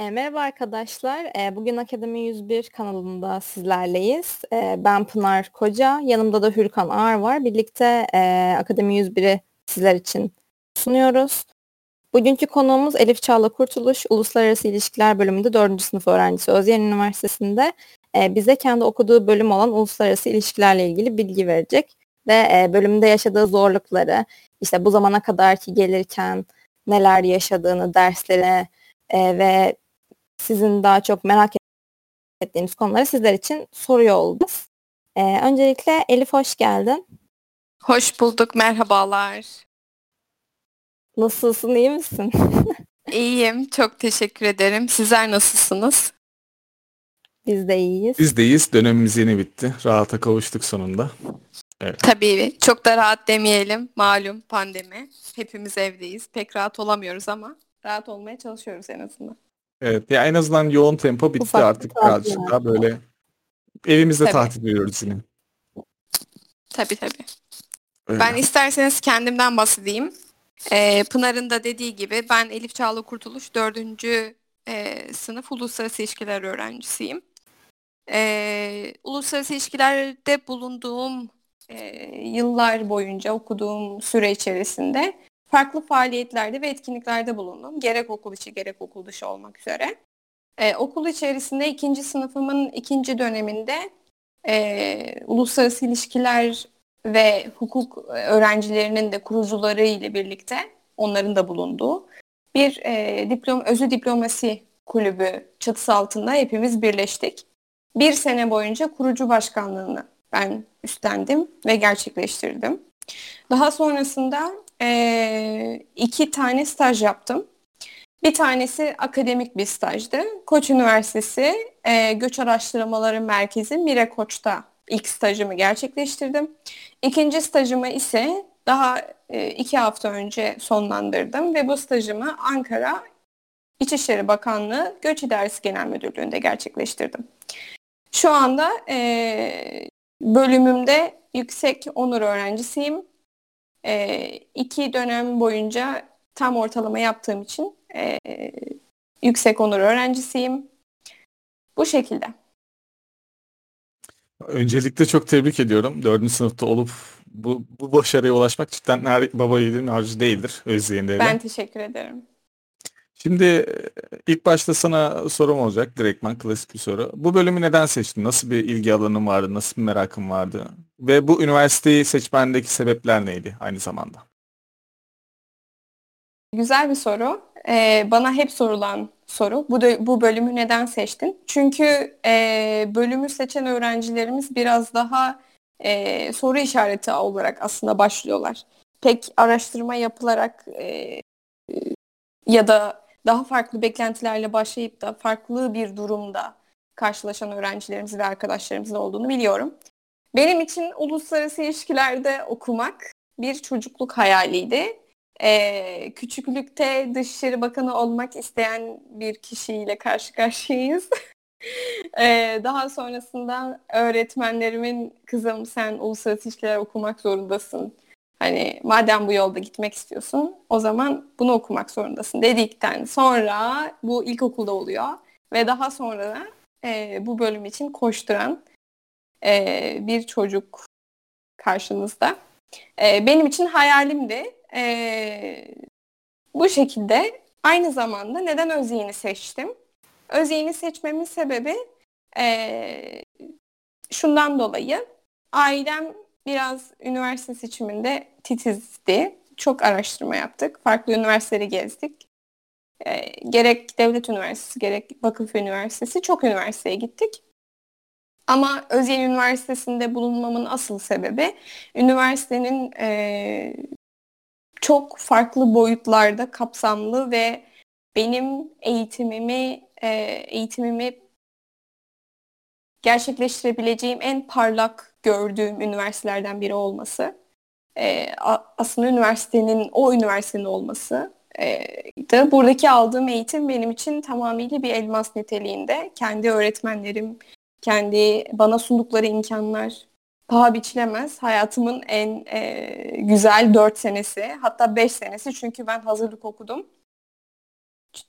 E, merhaba arkadaşlar. E, bugün Akademi 101 kanalında sizlerleyiz. E, ben Pınar Koca, yanımda da Hürkan Ağar var. Birlikte e, Akademi 101'i sizler için sunuyoruz. Bugünkü konuğumuz Elif Çağla Kurtuluş, Uluslararası İlişkiler bölümünde 4. sınıf öğrencisi Özyeğin Üniversitesi'nde e, bize kendi okuduğu bölüm olan Uluslararası İlişkilerle ilgili bilgi verecek. Ve e, bölümde yaşadığı zorlukları, işte bu zamana kadar ki gelirken neler yaşadığını, derslerine e, ve sizin daha çok merak ettiğiniz konuları sizler için soruyor olduk. Ee, öncelikle Elif hoş geldin. Hoş bulduk, merhabalar. Nasılsın, iyi misin? İyiyim, çok teşekkür ederim. Sizler nasılsınız? Biz de iyiyiz. Biz de iyiyiz. Dönemimiz yeni bitti. Rahata kavuştuk sonunda. Evet. Tabii çok da rahat demeyelim. Malum pandemi. Hepimiz evdeyiz. Pek rahat olamıyoruz ama rahat olmaya çalışıyoruz en azından. Evet ya en azından yoğun tempo bitti Ufak artık birazcık daha böyle evimizde tabii. tatil ediyoruz yine. Tabii tabii. Öyle. Ben isterseniz kendimden bahsedeyim. Ee, Pınar'ın da dediği gibi ben Elif Çağla Kurtuluş 4. E, sınıf uluslararası ilişkiler öğrencisiyim. Ee, uluslararası ilişkilerde bulunduğum e, yıllar boyunca okuduğum süre içerisinde farklı faaliyetlerde ve etkinliklerde bulundum. Gerek okul içi gerek okul dışı olmak üzere. Ee, okul içerisinde ikinci sınıfımın ikinci döneminde e, uluslararası ilişkiler ve hukuk öğrencilerinin de kurucuları ile birlikte onların da bulunduğu bir e, diplom özü diplomasi kulübü çatısı altında hepimiz birleştik. Bir sene boyunca kurucu başkanlığını ben üstlendim ve gerçekleştirdim. Daha sonrasında e, iki tane staj yaptım. Bir tanesi akademik bir stajdı. Koç Üniversitesi e, Göç Araştırmaları Merkezi Mire Koç'ta ilk stajımı gerçekleştirdim. İkinci stajımı ise daha e, iki hafta önce sonlandırdım ve bu stajımı Ankara İçişleri Bakanlığı Göç İdaresi Genel Müdürlüğü'nde gerçekleştirdim. Şu anda e, bölümümde yüksek onur öğrencisiyim e, iki dönem boyunca tam ortalama yaptığım için e, yüksek onur öğrencisiyim. Bu şekilde. Öncelikle çok tebrik ediyorum. Dördüncü sınıfta olup bu, bu başarıya ulaşmak cidden her baba yiğidin harcı değildir Özyeğin'de. Ben teşekkür ederim. Şimdi e, ilk başta sana sorum olacak. Direktman klasik bir soru. Bu bölümü neden seçtin? Nasıl bir ilgi alanın vardı? Nasıl bir merakın vardı? Ve bu üniversiteyi seçmendeki sebepler neydi aynı zamanda? Güzel bir soru. Ee, bana hep sorulan soru. Bu, bu bölümü neden seçtin? Çünkü e, bölümü seçen öğrencilerimiz biraz daha e, soru işareti olarak aslında başlıyorlar. Pek araştırma yapılarak e, ya da daha farklı beklentilerle başlayıp da farklı bir durumda karşılaşan öğrencilerimiz ve arkadaşlarımızın olduğunu biliyorum. Benim için uluslararası ilişkilerde okumak bir çocukluk hayaliydi. Ee, küçüklükte Dışişleri Bakanı olmak isteyen bir kişiyle karşı karşıyayız. ee, daha sonrasında öğretmenlerimin kızım sen uluslararası ilişkiler okumak zorundasın Hani madem bu yolda gitmek istiyorsun o zaman bunu okumak zorundasın dedikten sonra bu ilkokulda oluyor ve daha sonra da e, bu bölüm için koşturan e, bir çocuk karşınızda. E, benim için hayalimdi. E, bu şekilde aynı zamanda neden Özyeğin'i seçtim? Özyeğin'i seçmemin sebebi e, şundan dolayı ailem biraz üniversite seçiminde titizdi. Çok araştırma yaptık. Farklı üniversiteleri gezdik. E, gerek devlet üniversitesi gerek Vakıf Üniversitesi çok üniversiteye gittik. Ama Özyeğin Üniversitesi'nde bulunmamın asıl sebebi üniversitenin e, çok farklı boyutlarda kapsamlı ve benim eğitimimi e, eğitimimi gerçekleştirebileceğim en parlak gördüğüm üniversitelerden biri olması. E, aslında üniversitenin, o üniversitenin olması e, da buradaki aldığım eğitim benim için tamamıyla bir elmas niteliğinde. Kendi öğretmenlerim, kendi bana sundukları imkanlar paha biçilemez. Hayatımın en e, güzel dört senesi, hatta beş senesi çünkü ben hazırlık okudum.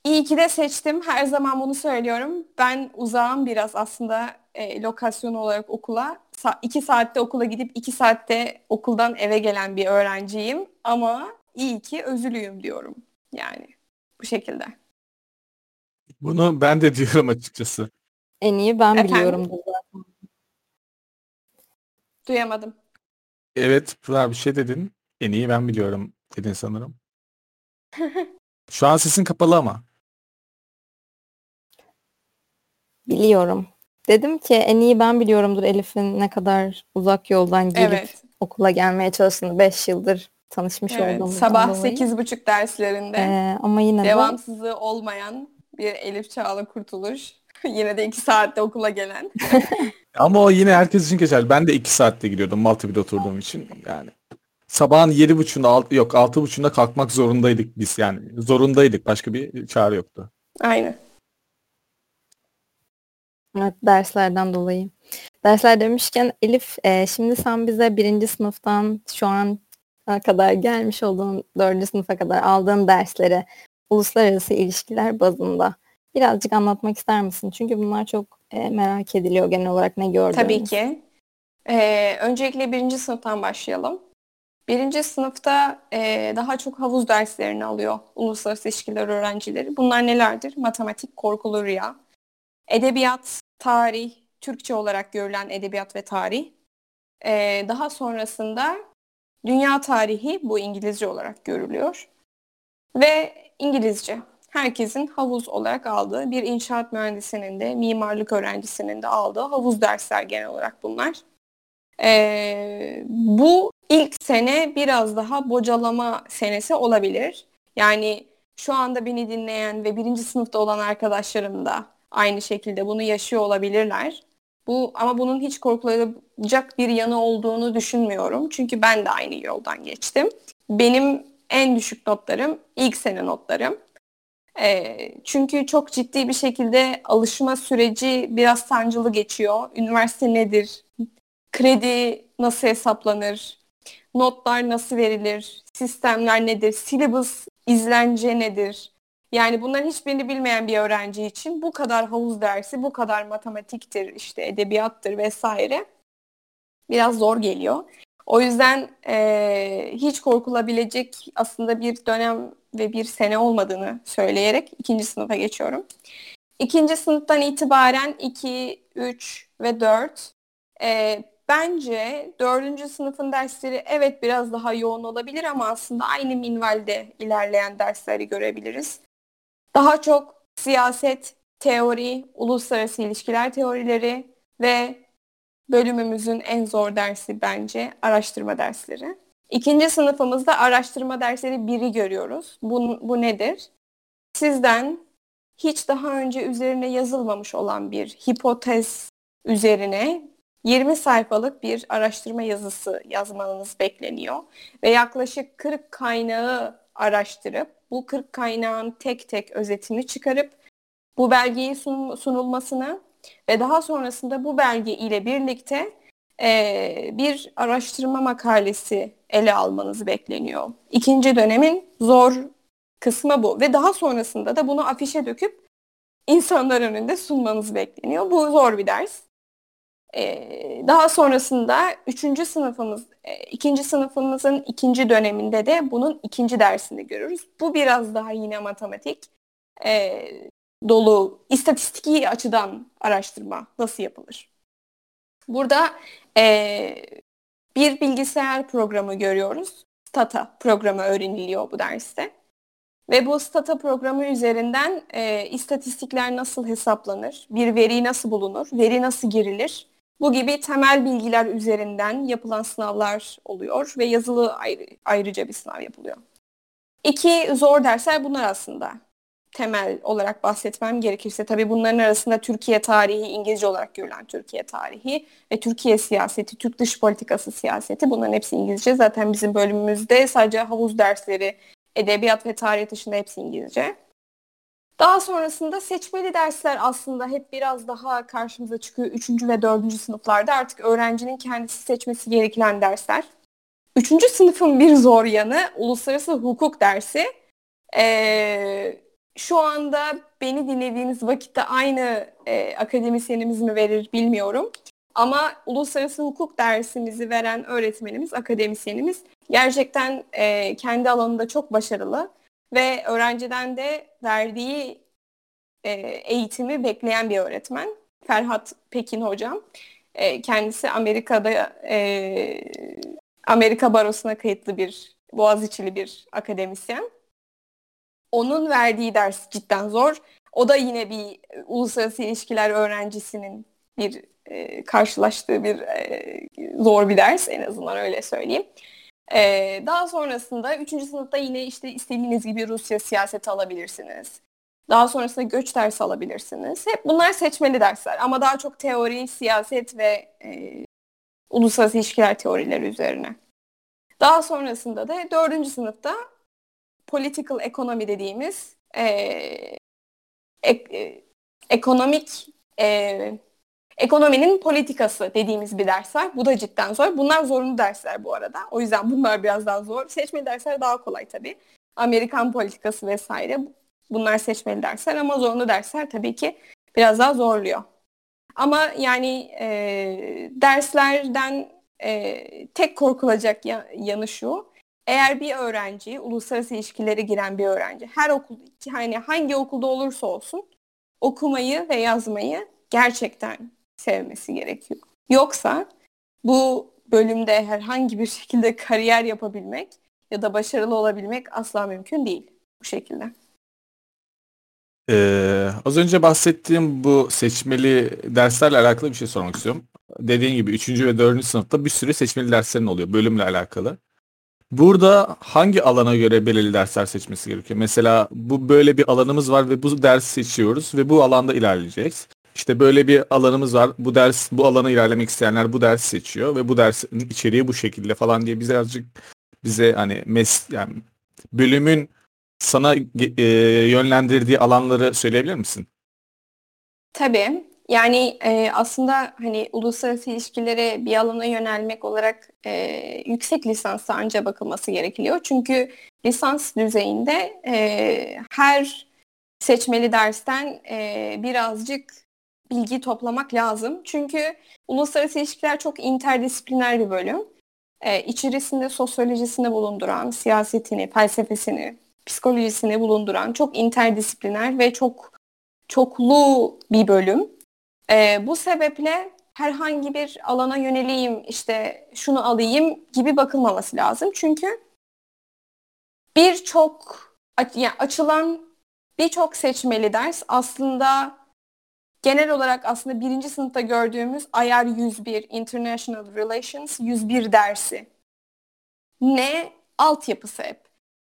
İyi ki de seçtim. Her zaman bunu söylüyorum. Ben uzağım biraz aslında e, lokasyon olarak okula. Sa- iki saatte okula gidip iki saatte okuldan eve gelen bir öğrenciyim. Ama iyi ki özülüyüm diyorum. Yani bu şekilde. Bunu ben de diyorum açıkçası. En iyi ben Efendim? biliyorum zaten. Duyamadım. Evet Pınar bir şey dedin. En iyi ben biliyorum dedin sanırım. Şu an sesin kapalı ama. Biliyorum. Dedim ki en iyi ben biliyorumdur Elif'in ne kadar uzak yoldan gelip Evet. okula gelmeye çalıştığını 5 yıldır tanışmış Evet. olduğumuzdan Sabah sekiz buçuk derslerinde Ee, ama yine de devamsızlığı olmayan bir Elif Çağla Kurtuluş. Yine de iki saatte okula gelen. Ama o yine herkes için geçerli. Ben de 2 saatte gidiyordum Maltepe'de oturduğum için. Yani sabahın yedi buçuğunda alt, yok altı buçuğunda kalkmak zorundaydık biz yani. Zorundaydık. Başka bir çare yoktu. Aynen. Evet, derslerden dolayı. Dersler demişken Elif e, şimdi sen bize birinci sınıftan şu an kadar gelmiş olduğun dördüncü sınıfa kadar aldığın dersleri uluslararası ilişkiler bazında birazcık anlatmak ister misin? Çünkü bunlar çok e, merak ediliyor genel olarak ne gördüğünüz. Tabii ki. Ee, öncelikle birinci sınıftan başlayalım. Birinci sınıfta e, daha çok havuz derslerini alıyor uluslararası ilişkiler öğrencileri. Bunlar nelerdir? Matematik, korkulu rüya, edebiyat, tarih, Türkçe olarak görülen edebiyat ve tarih. Ee, daha sonrasında dünya tarihi, bu İngilizce olarak görülüyor. Ve İngilizce. Herkesin havuz olarak aldığı, bir inşaat mühendisinin de, mimarlık öğrencisinin de aldığı havuz dersler genel olarak bunlar. Ee, bu ilk sene biraz daha bocalama senesi olabilir. Yani şu anda beni dinleyen ve birinci sınıfta olan arkadaşlarım da aynı şekilde bunu yaşıyor olabilirler. Bu ama bunun hiç korkulacak bir yanı olduğunu düşünmüyorum. Çünkü ben de aynı yoldan geçtim. Benim en düşük notlarım ilk sene notlarım. E, çünkü çok ciddi bir şekilde alışma süreci biraz sancılı geçiyor. Üniversite nedir? Kredi nasıl hesaplanır? Notlar nasıl verilir? Sistemler nedir? Syllabus izlence nedir? Yani bunların hiçbirini bilmeyen bir öğrenci için bu kadar havuz dersi, bu kadar matematiktir, işte edebiyattır vesaire biraz zor geliyor. O yüzden e, hiç korkulabilecek aslında bir dönem ve bir sene olmadığını söyleyerek ikinci sınıfa geçiyorum. İkinci sınıftan itibaren 2, 3 ve 4 e, bence dördüncü sınıfın dersleri evet biraz daha yoğun olabilir ama aslında aynı minvalde ilerleyen dersleri görebiliriz. Daha çok siyaset, teori, uluslararası ilişkiler teorileri ve bölümümüzün en zor dersi bence araştırma dersleri. İkinci sınıfımızda araştırma dersleri biri görüyoruz. Bu, bu nedir? Sizden hiç daha önce üzerine yazılmamış olan bir hipotez üzerine 20 sayfalık bir araştırma yazısı yazmanız bekleniyor ve yaklaşık 40 kaynağı araştırıp bu 40 kaynağın tek tek özetini çıkarıp bu belgeyi sun, sunulmasını ve daha sonrasında bu belge ile birlikte e, bir araştırma makalesi ele almanız bekleniyor. İkinci dönemin zor kısmı bu ve daha sonrasında da bunu afişe döküp insanlar önünde sunmanız bekleniyor. Bu zor bir ders. Ee, daha sonrasında üçüncü sınıfımız, e, ikinci sınıfımızın ikinci döneminde de bunun ikinci dersini görürüz. Bu biraz daha yine matematik e, dolu, istatistiki açıdan araştırma nasıl yapılır? Burada e, bir bilgisayar programı görüyoruz. Stata programı öğreniliyor bu derste. Ve bu Stata programı üzerinden e, istatistikler nasıl hesaplanır, bir veri nasıl bulunur, veri nasıl girilir, bu gibi temel bilgiler üzerinden yapılan sınavlar oluyor ve yazılı ayrı, ayrıca bir sınav yapılıyor. İki zor dersler bunlar aslında. Temel olarak bahsetmem gerekirse tabii bunların arasında Türkiye tarihi, İngilizce olarak görülen Türkiye tarihi ve Türkiye siyaseti, Türk dış politikası siyaseti bunların hepsi İngilizce. Zaten bizim bölümümüzde sadece havuz dersleri, edebiyat ve tarih dışında hepsi İngilizce. Daha sonrasında seçmeli dersler aslında hep biraz daha karşımıza çıkıyor. Üçüncü ve dördüncü sınıflarda artık öğrencinin kendisi seçmesi gereken dersler. Üçüncü sınıfın bir zor yanı uluslararası hukuk dersi. Ee, şu anda beni dinlediğiniz vakitte aynı e, akademisyenimiz mi verir bilmiyorum. Ama uluslararası hukuk dersimizi veren öğretmenimiz, akademisyenimiz gerçekten e, kendi alanında çok başarılı ve öğrenciden de verdiği e, eğitimi bekleyen bir öğretmen. Ferhat Pekin hocam. E, kendisi Amerika'da e, Amerika Barosu'na kayıtlı bir Boğaziçi'li bir akademisyen. Onun verdiği ders cidden zor. O da yine bir uluslararası ilişkiler öğrencisinin bir e, karşılaştığı bir e, zor bir ders en azından öyle söyleyeyim. E, daha sonrasında 3. sınıfta yine işte istediğiniz gibi Rusya siyaseti alabilirsiniz. Daha sonrasında göç dersi alabilirsiniz. Hep bunlar seçmeli dersler ama daha çok teori, siyaset ve e, uluslararası ilişkiler teorileri üzerine. Daha sonrasında da dördüncü sınıfta political economy dediğimiz e, ek, e, ekonomik e, ekonominin politikası dediğimiz bir ders var. Bu da cidden zor. Bunlar zorunlu dersler bu arada. O yüzden bunlar biraz daha zor. Seçmeli dersler daha kolay tabii. Amerikan politikası vesaire. Bunlar seçmeli dersler ama zorunlu dersler tabii ki biraz daha zorluyor. Ama yani e, derslerden e, tek korkulacak ya, yanı şu. Eğer bir öğrenci, uluslararası ilişkilere giren bir öğrenci, her okul, hani hangi okulda olursa olsun okumayı ve yazmayı gerçekten sevmesi gerekiyor. Yoksa bu bölümde herhangi bir şekilde kariyer yapabilmek ya da başarılı olabilmek asla mümkün değil bu şekilde. Ee, az önce bahsettiğim bu seçmeli derslerle alakalı bir şey sormak istiyorum. Dediğin gibi 3. ve 4. sınıfta bir sürü seçmeli derslerin oluyor bölümle alakalı. Burada hangi alana göre belirli dersler seçmesi gerekiyor? Mesela bu böyle bir alanımız var ve bu dersi seçiyoruz ve bu alanda ilerleyeceğiz. İşte böyle bir alanımız var. Bu ders bu alana ilerlemek isteyenler bu dersi seçiyor ve bu dersin içeriği bu şekilde falan diye bize azıcık bize hani mes yani bölümün sana e, yönlendirdiği alanları söyleyebilir misin? Tabii. Yani e, aslında hani uluslararası ilişkilere bir alana yönelmek olarak e, yüksek lisansa anca bakılması gerekiyor. Çünkü lisans düzeyinde e, her seçmeli dersten e, birazcık bilgi toplamak lazım. Çünkü uluslararası ilişkiler çok interdisipliner bir bölüm. E, içerisinde sosyolojisini bulunduran, siyasetini, felsefesini, psikolojisini bulunduran çok interdisipliner ve çok çoklu bir bölüm. E, bu sebeple herhangi bir alana yöneleyim, işte şunu alayım gibi bakılmaması lazım. Çünkü birçok açılan birçok seçmeli ders aslında genel olarak aslında birinci sınıfta gördüğümüz IR 101 International Relations 101 dersi. Ne? Altyapısı hep.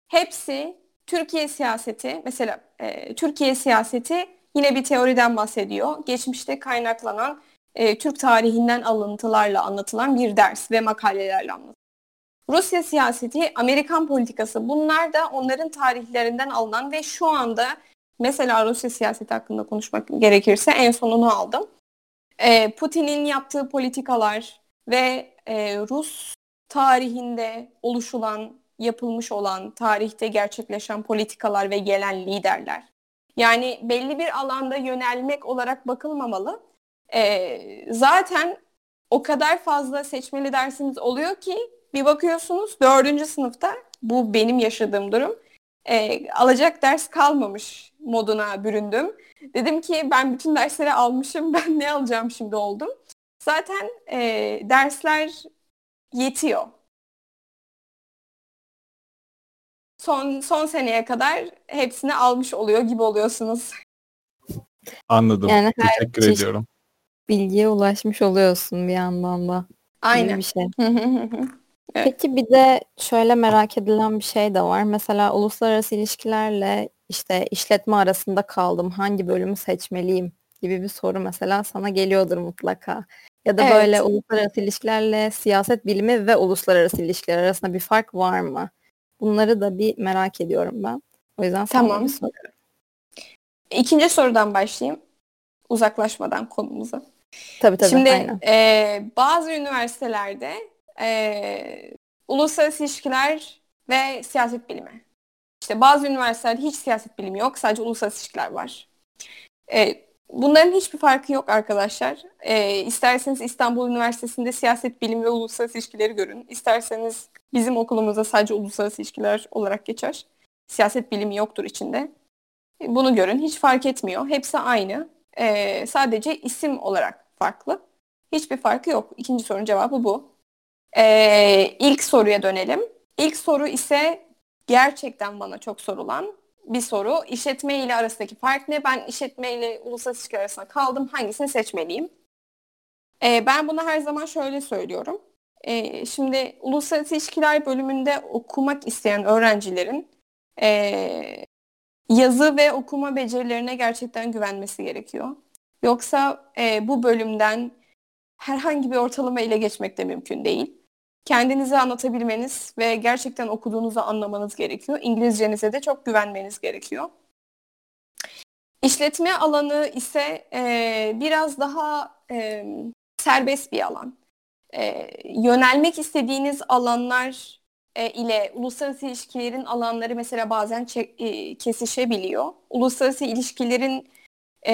Hepsi Türkiye siyaseti, mesela e, Türkiye siyaseti yine bir teoriden bahsediyor. Geçmişte kaynaklanan e, Türk tarihinden alıntılarla anlatılan bir ders ve makalelerle anlatılıyor. Rusya siyaseti, Amerikan politikası bunlar da onların tarihlerinden alınan ve şu anda mesela Rusya siyaseti hakkında konuşmak gerekirse en sonunu aldım. E, Putin'in yaptığı politikalar ve e, Rus tarihinde oluşulan, yapılmış olan, tarihte gerçekleşen politikalar ve gelen liderler. Yani belli bir alanda yönelmek olarak bakılmamalı. E, zaten o kadar fazla seçmeli dersiniz oluyor ki bir bakıyorsunuz dördüncü sınıfta bu benim yaşadığım durum e, alacak ders kalmamış moduna büründüm. Dedim ki ben bütün dersleri almışım ben ne alacağım şimdi oldum. Zaten e, dersler yetiyor. Son son seneye kadar hepsini almış oluyor gibi oluyorsunuz. Anladım. Yani Teşekkür ediyorum. Bilgiye ulaşmış oluyorsun bir yandan da. Aynen. Bir şey. Evet. Peki bir de şöyle merak edilen bir şey de var. Mesela uluslararası ilişkilerle işte işletme arasında kaldım. Hangi bölümü seçmeliyim gibi bir soru mesela sana geliyordur mutlaka. Ya da evet. böyle uluslararası ilişkilerle siyaset bilimi ve uluslararası ilişkiler arasında bir fark var mı? Bunları da bir merak ediyorum ben. O yüzden sana tamam. soruyorum. İkinci sorudan başlayayım. Uzaklaşmadan konumuza. Tabii tabii. Şimdi aynen. E, bazı üniversitelerde e, uluslararası ilişkiler ve siyaset bilimi İşte bazı üniversitelerde hiç siyaset bilimi yok. Sadece uluslararası ilişkiler var. E, bunların hiçbir farkı yok arkadaşlar. E, isterseniz İstanbul Üniversitesi'nde siyaset bilimi ve uluslararası ilişkileri görün. İsterseniz bizim okulumuzda sadece uluslararası ilişkiler olarak geçer. Siyaset bilimi yoktur içinde. Bunu görün. Hiç fark etmiyor. Hepsi aynı. E, sadece isim olarak farklı. Hiçbir farkı yok. İkinci sorunun cevabı bu. E, ilk soruya dönelim. İlk soru ise gerçekten bana çok sorulan bir soru. İşletme ile arasındaki fark ne? Ben işletme ile uluslararası ilişkiler arasında kaldım. Hangisini seçmeliyim? E, ben bunu her zaman şöyle söylüyorum. E, şimdi uluslararası ilişkiler bölümünde okumak isteyen öğrencilerin e, yazı ve okuma becerilerine gerçekten güvenmesi gerekiyor. Yoksa e, bu bölümden herhangi bir ortalama ile geçmek de mümkün değil. Kendinizi anlatabilmeniz ve gerçekten okuduğunuzu anlamanız gerekiyor. İngilizcenize de çok güvenmeniz gerekiyor. İşletme alanı ise e, biraz daha e, serbest bir alan. E, yönelmek istediğiniz alanlar e, ile uluslararası ilişkilerin alanları mesela bazen e, kesişebiliyor. Uluslararası ilişkilerin e,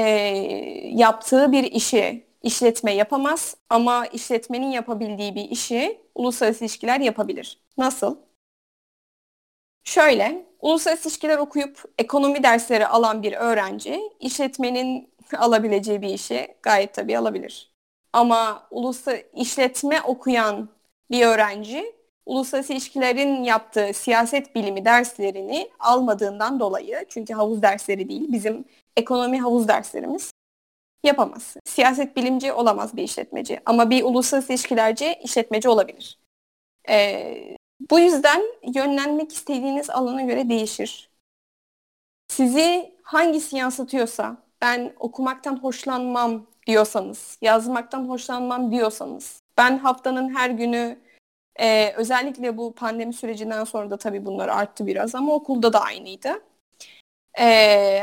yaptığı bir işi işletme yapamaz ama işletmenin yapabildiği bir işi uluslararası ilişkiler yapabilir. Nasıl? Şöyle, uluslararası ilişkiler okuyup ekonomi dersleri alan bir öğrenci işletmenin alabileceği bir işi gayet tabii alabilir. Ama uluslararası işletme okuyan bir öğrenci uluslararası ilişkilerin yaptığı siyaset bilimi derslerini almadığından dolayı çünkü havuz dersleri değil bizim ekonomi havuz derslerimiz yapamaz. Siyaset bilimci olamaz bir işletmeci ama bir uluslararası ilişkilerci işletmeci olabilir. Ee, bu yüzden yönlenmek istediğiniz alana göre değişir. Sizi hangisi yansıtıyorsa, ben okumaktan hoşlanmam diyorsanız, yazmaktan hoşlanmam diyorsanız, ben haftanın her günü e, özellikle bu pandemi sürecinden sonra da tabii bunlar arttı biraz ama okulda da aynıydı. E,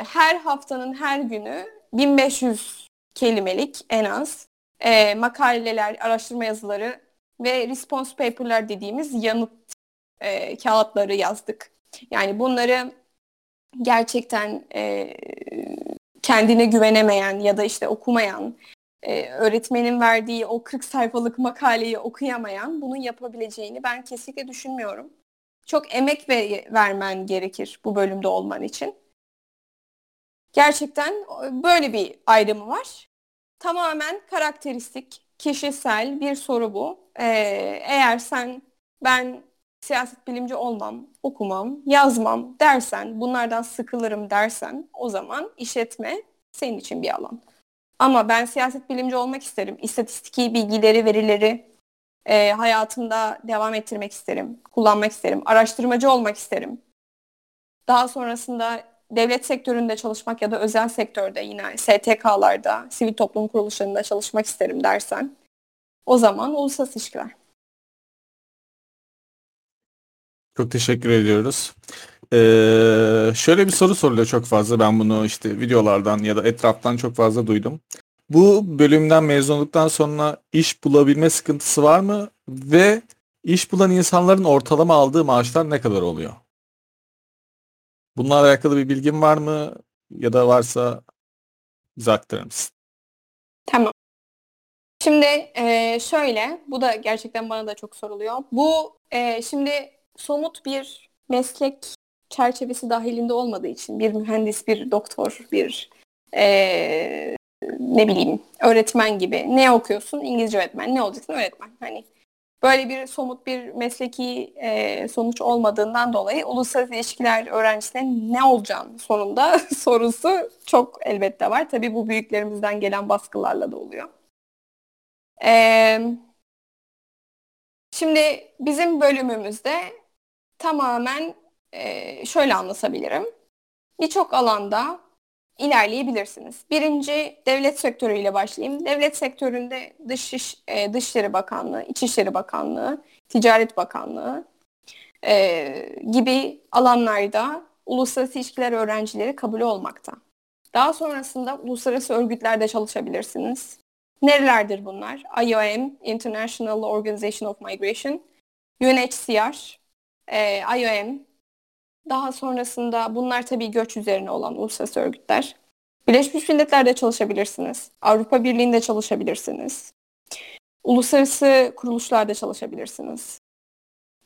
her haftanın her günü 1500 kelimelik en az e, makaleler, araştırma yazıları ve response paper'lar dediğimiz yanıt e, kağıtları yazdık. Yani bunları gerçekten e, kendine güvenemeyen ya da işte okumayan, e, öğretmenin verdiği o 40 sayfalık makaleyi okuyamayan bunun yapabileceğini ben kesinlikle düşünmüyorum. Çok emek ve vermen gerekir bu bölümde olman için. Gerçekten böyle bir ayrımı var. Tamamen karakteristik, kişisel bir soru bu. Ee, eğer sen ben siyaset bilimci olmam, okumam, yazmam dersen, bunlardan sıkılırım dersen o zaman işletme senin için bir alan. Ama ben siyaset bilimci olmak isterim. İstatistiki bilgileri, verileri e, hayatımda devam ettirmek isterim. Kullanmak isterim. Araştırmacı olmak isterim. Daha sonrasında devlet sektöründe çalışmak ya da özel sektörde yine STK'larda, sivil toplum kuruluşlarında çalışmak isterim dersen o zaman uluslararası ilişkiler. Çok teşekkür ediyoruz. Ee, şöyle bir soru soruluyor çok fazla. Ben bunu işte videolardan ya da etraftan çok fazla duydum. Bu bölümden mezun olduktan sonra iş bulabilme sıkıntısı var mı? Ve iş bulan insanların ortalama aldığı maaşlar ne kadar oluyor? Bunlarla alakalı bir bilgin var mı? Ya da varsa bize aktarır mısın? Tamam. Şimdi e, şöyle, bu da gerçekten bana da çok soruluyor. Bu e, şimdi somut bir meslek çerçevesi dahilinde olmadığı için bir mühendis, bir doktor, bir e, ne bileyim öğretmen gibi ne okuyorsun? İngilizce öğretmen. Ne olacaksın? Öğretmen. Hani böyle bir somut bir mesleki e, sonuç olmadığından dolayı uluslararası ilişkiler öğrencisine ne olacağım sonunda sorusu çok elbette var. Tabii bu büyüklerimizden gelen baskılarla da oluyor. Ee, şimdi bizim bölümümüzde tamamen e, şöyle anlatabilirim. Birçok alanda ilerleyebilirsiniz. Birinci devlet sektörüyle başlayayım. Devlet sektöründe Dış İş, e, Dışişleri Bakanlığı, İçişleri Bakanlığı, Ticaret Bakanlığı e, gibi alanlarda uluslararası ilişkiler öğrencileri kabul olmakta. Daha sonrasında uluslararası örgütlerde çalışabilirsiniz. Nerelerdir bunlar? IOM, International Organization of Migration, UNHCR, e, IOM, Daha sonrasında bunlar tabii göç üzerine olan uluslararası örgütler. Birleşmiş Milletler'de çalışabilirsiniz. Avrupa Birliği'nde çalışabilirsiniz. Uluslararası kuruluşlarda çalışabilirsiniz.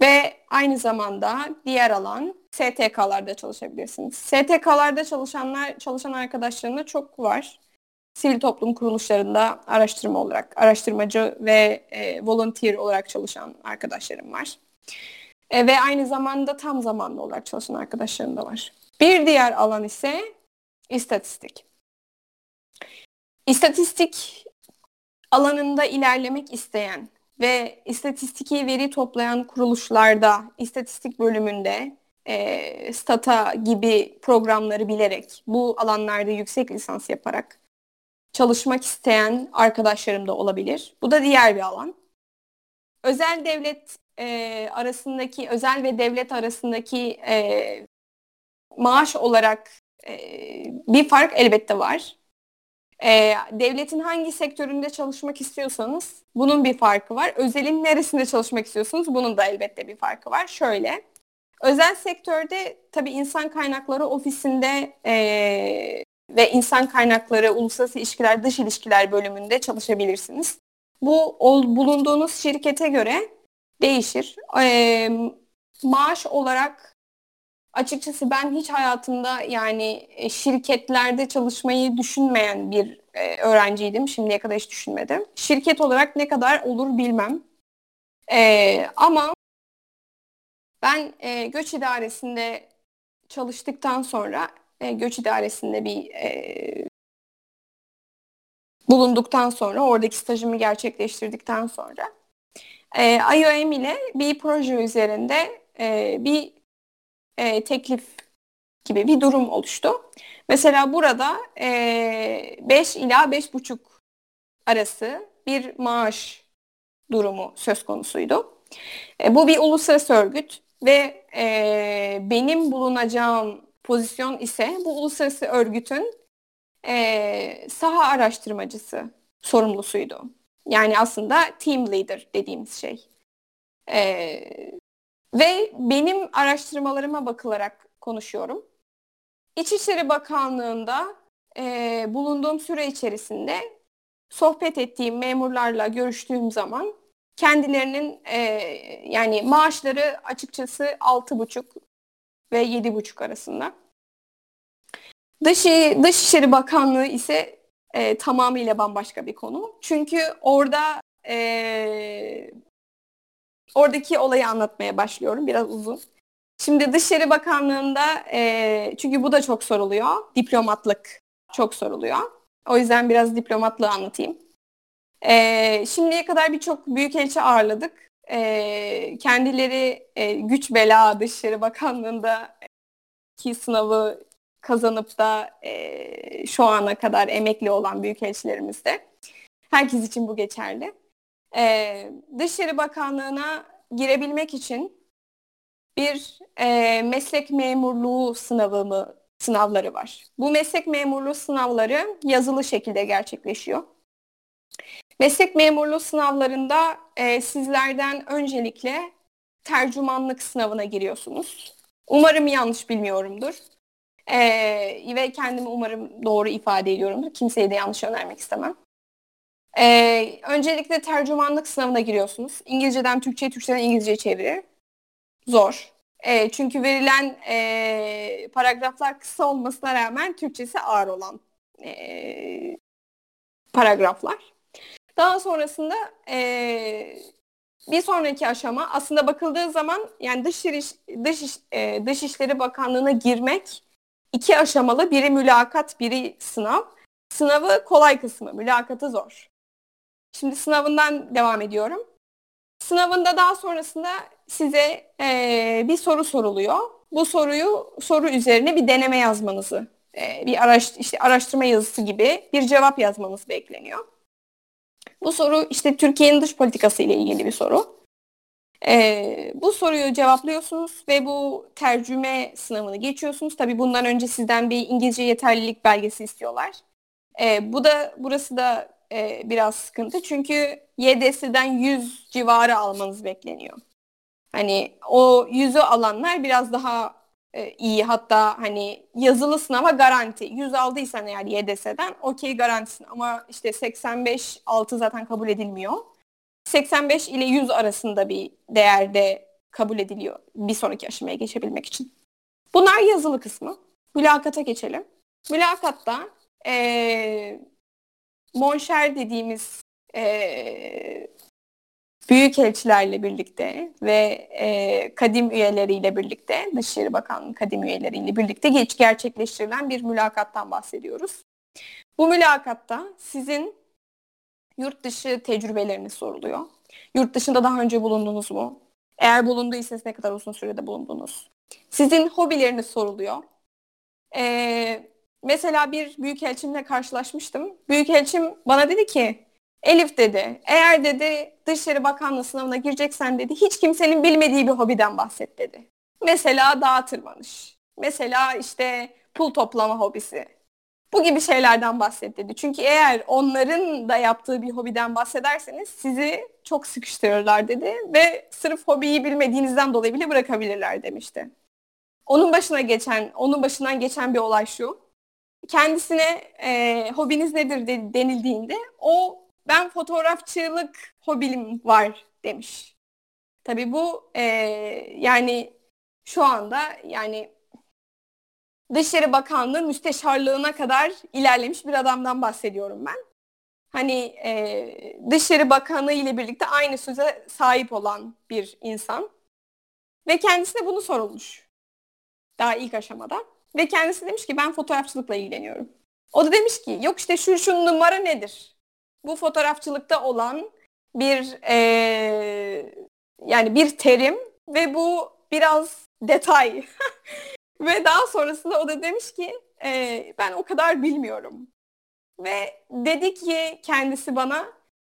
Ve aynı zamanda diğer alan STK'larda çalışabilirsiniz. STK'larda çalışanlar, çalışan arkadaşlarımda çok var. Sivil toplum kuruluşlarında araştırma olarak, araştırmacı ve e, volunteer olarak çalışan arkadaşlarım var. E, ve aynı zamanda tam zamanlı olarak çalışan arkadaşlarım da var. Bir diğer alan ise istatistik. İstatistik alanında ilerlemek isteyen ve istatistiki veri toplayan kuruluşlarda, istatistik bölümünde e, Stata gibi programları bilerek, bu alanlarda yüksek lisans yaparak çalışmak isteyen arkadaşlarım da olabilir. Bu da diğer bir alan. Özel devlet e, arasındaki, özel ve devlet arasındaki e, maaş olarak e, bir fark elbette var. E, devletin hangi sektöründe çalışmak istiyorsanız bunun bir farkı var. Özelin neresinde çalışmak istiyorsunuz bunun da elbette bir farkı var. Şöyle, özel sektörde tabii insan kaynakları ofisinde e, ve insan kaynakları uluslararası ilişkiler dış ilişkiler bölümünde çalışabilirsiniz. Bu ol, bulunduğunuz şirkete göre değişir. E, maaş olarak açıkçası ben hiç hayatımda yani e, şirketlerde çalışmayı düşünmeyen bir e, öğrenciydim. Şimdiye kadar hiç düşünmedim. Şirket olarak ne kadar olur bilmem. E, ama ben e, göç idaresinde çalıştıktan sonra e, göç idaresinde bir e, bulunduktan sonra oradaki stajımı gerçekleştirdikten sonra e, IOM ile bir proje üzerinde e, bir e, teklif gibi bir durum oluştu. Mesela burada e, 5 ila 5,5 arası bir maaş durumu söz konusuydu. E, bu bir uluslararası örgüt ve e, benim bulunacağım pozisyon ise bu uluslararası örgütün e, saha araştırmacısı sorumlusuydu. Yani aslında team leader dediğimiz şey. Ee, ve benim araştırmalarıma bakılarak konuşuyorum. İçişleri Bakanlığı'nda e, bulunduğum süre içerisinde sohbet ettiğim memurlarla görüştüğüm zaman kendilerinin e, yani maaşları açıkçası 6,5 ve 7,5 arasında. Dışı, Dışişleri Bakanlığı ise e, tamamıyla bambaşka bir konu. Çünkü orada e, oradaki olayı anlatmaya başlıyorum. Biraz uzun. Şimdi Dışişleri Bakanlığı'nda e, çünkü bu da çok soruluyor. Diplomatlık çok soruluyor. O yüzden biraz diplomatlığı anlatayım. E, şimdiye kadar birçok büyükelçi ağırladık. E, kendileri e, güç bela Dışişleri Bakanlığı'nda ki sınavı kazanıp da e, şu ana kadar emekli olan büyükelçilerimiz de. Herkes için bu geçerli. E, Dışişleri Bakanlığı'na girebilmek için bir e, meslek memurluğu sınavı mı, sınavları var. Bu meslek memurluğu sınavları yazılı şekilde gerçekleşiyor. Meslek memurluğu sınavlarında e, sizlerden öncelikle tercümanlık sınavına giriyorsunuz. Umarım yanlış bilmiyorumdur. Ee, ve kendimi umarım doğru ifade ediyorumdur. Kimseye de yanlış önermek istemem. Ee, öncelikle tercümanlık sınavına giriyorsunuz. İngilizceden Türkçe'ye, Türkçeden İngilizce'ye çeviri. Zor. E, çünkü verilen e, paragraflar kısa olmasına rağmen Türkçesi ağır olan e, paragraflar. Daha sonrasında e, bir sonraki aşama aslında bakıldığı zaman yani dış, iş, dış, iş, e, dış işleri bakanlığına girmek iki aşamalı. Biri mülakat, biri sınav. Sınavı kolay kısmı, mülakatı zor. Şimdi sınavından devam ediyorum. Sınavında daha sonrasında size e, bir soru soruluyor. Bu soruyu soru üzerine bir deneme yazmanızı, e, bir araş, işte araştırma yazısı gibi bir cevap yazmanız bekleniyor. Bu soru işte Türkiye'nin dış politikası ile ilgili bir soru. Ee, bu soruyu cevaplıyorsunuz ve bu tercüme sınavını geçiyorsunuz. Tabii bundan önce sizden bir İngilizce yeterlilik belgesi istiyorlar. Ee, bu da burası da e, biraz sıkıntı çünkü YDS'den 100 civarı almanız bekleniyor. Hani o yüzü alanlar biraz daha e, iyi. Hatta hani yazılı sınava garanti. 100 aldıysan eğer YDS'den okey garantisin. Ama işte 85 altı zaten kabul edilmiyor. 85 ile 100 arasında bir değerde kabul ediliyor bir sonraki aşamaya geçebilmek için. Bunlar yazılı kısmı. Mülakata geçelim. Mülakatta e, monşer dediğimiz e, büyük elçilerle birlikte ve e, kadim üyeleriyle birlikte, Dışişleri Bakanlığı kadim üyeleriyle birlikte geç gerçekleştirilen bir mülakattan bahsediyoruz. Bu mülakatta sizin yurt dışı tecrübeleriniz soruluyor. Yurt dışında daha önce bulundunuz mu? Eğer bulunduysanız ne kadar uzun sürede bulundunuz? Sizin hobileriniz soruluyor. Ee, mesela bir büyükelçimle karşılaşmıştım. Büyükelçim bana dedi ki Elif dedi eğer dedi Dışişleri Bakanlığı sınavına gireceksen dedi hiç kimsenin bilmediği bir hobiden bahset dedi. Mesela dağ tırmanış. Mesela işte pul toplama hobisi. Bu gibi şeylerden bahset dedi. Çünkü eğer onların da yaptığı bir hobiden bahsederseniz sizi çok sıkıştırırlar dedi ve sırf hobiyi bilmediğinizden dolayı bile bırakabilirler demişti. Onun başına geçen, onun başından geçen bir olay şu. Kendisine e, hobiniz nedir de, denildiğinde o ben fotoğrafçılık hobim var demiş. Tabii bu e, yani şu anda yani Dışişleri Bakanlığı müsteşarlığına kadar ilerlemiş bir adamdan bahsediyorum ben. Hani e, Dışişleri Bakanlığı ile birlikte aynı söze sahip olan bir insan. Ve kendisine bunu sorulmuş. Daha ilk aşamada. Ve kendisi demiş ki ben fotoğrafçılıkla ilgileniyorum. O da demiş ki yok işte şu şu numara nedir? Bu fotoğrafçılıkta olan bir e, yani bir terim ve bu biraz detay. ve daha sonrasında o da demiş ki e, ben o kadar bilmiyorum. Ve dedi ki kendisi bana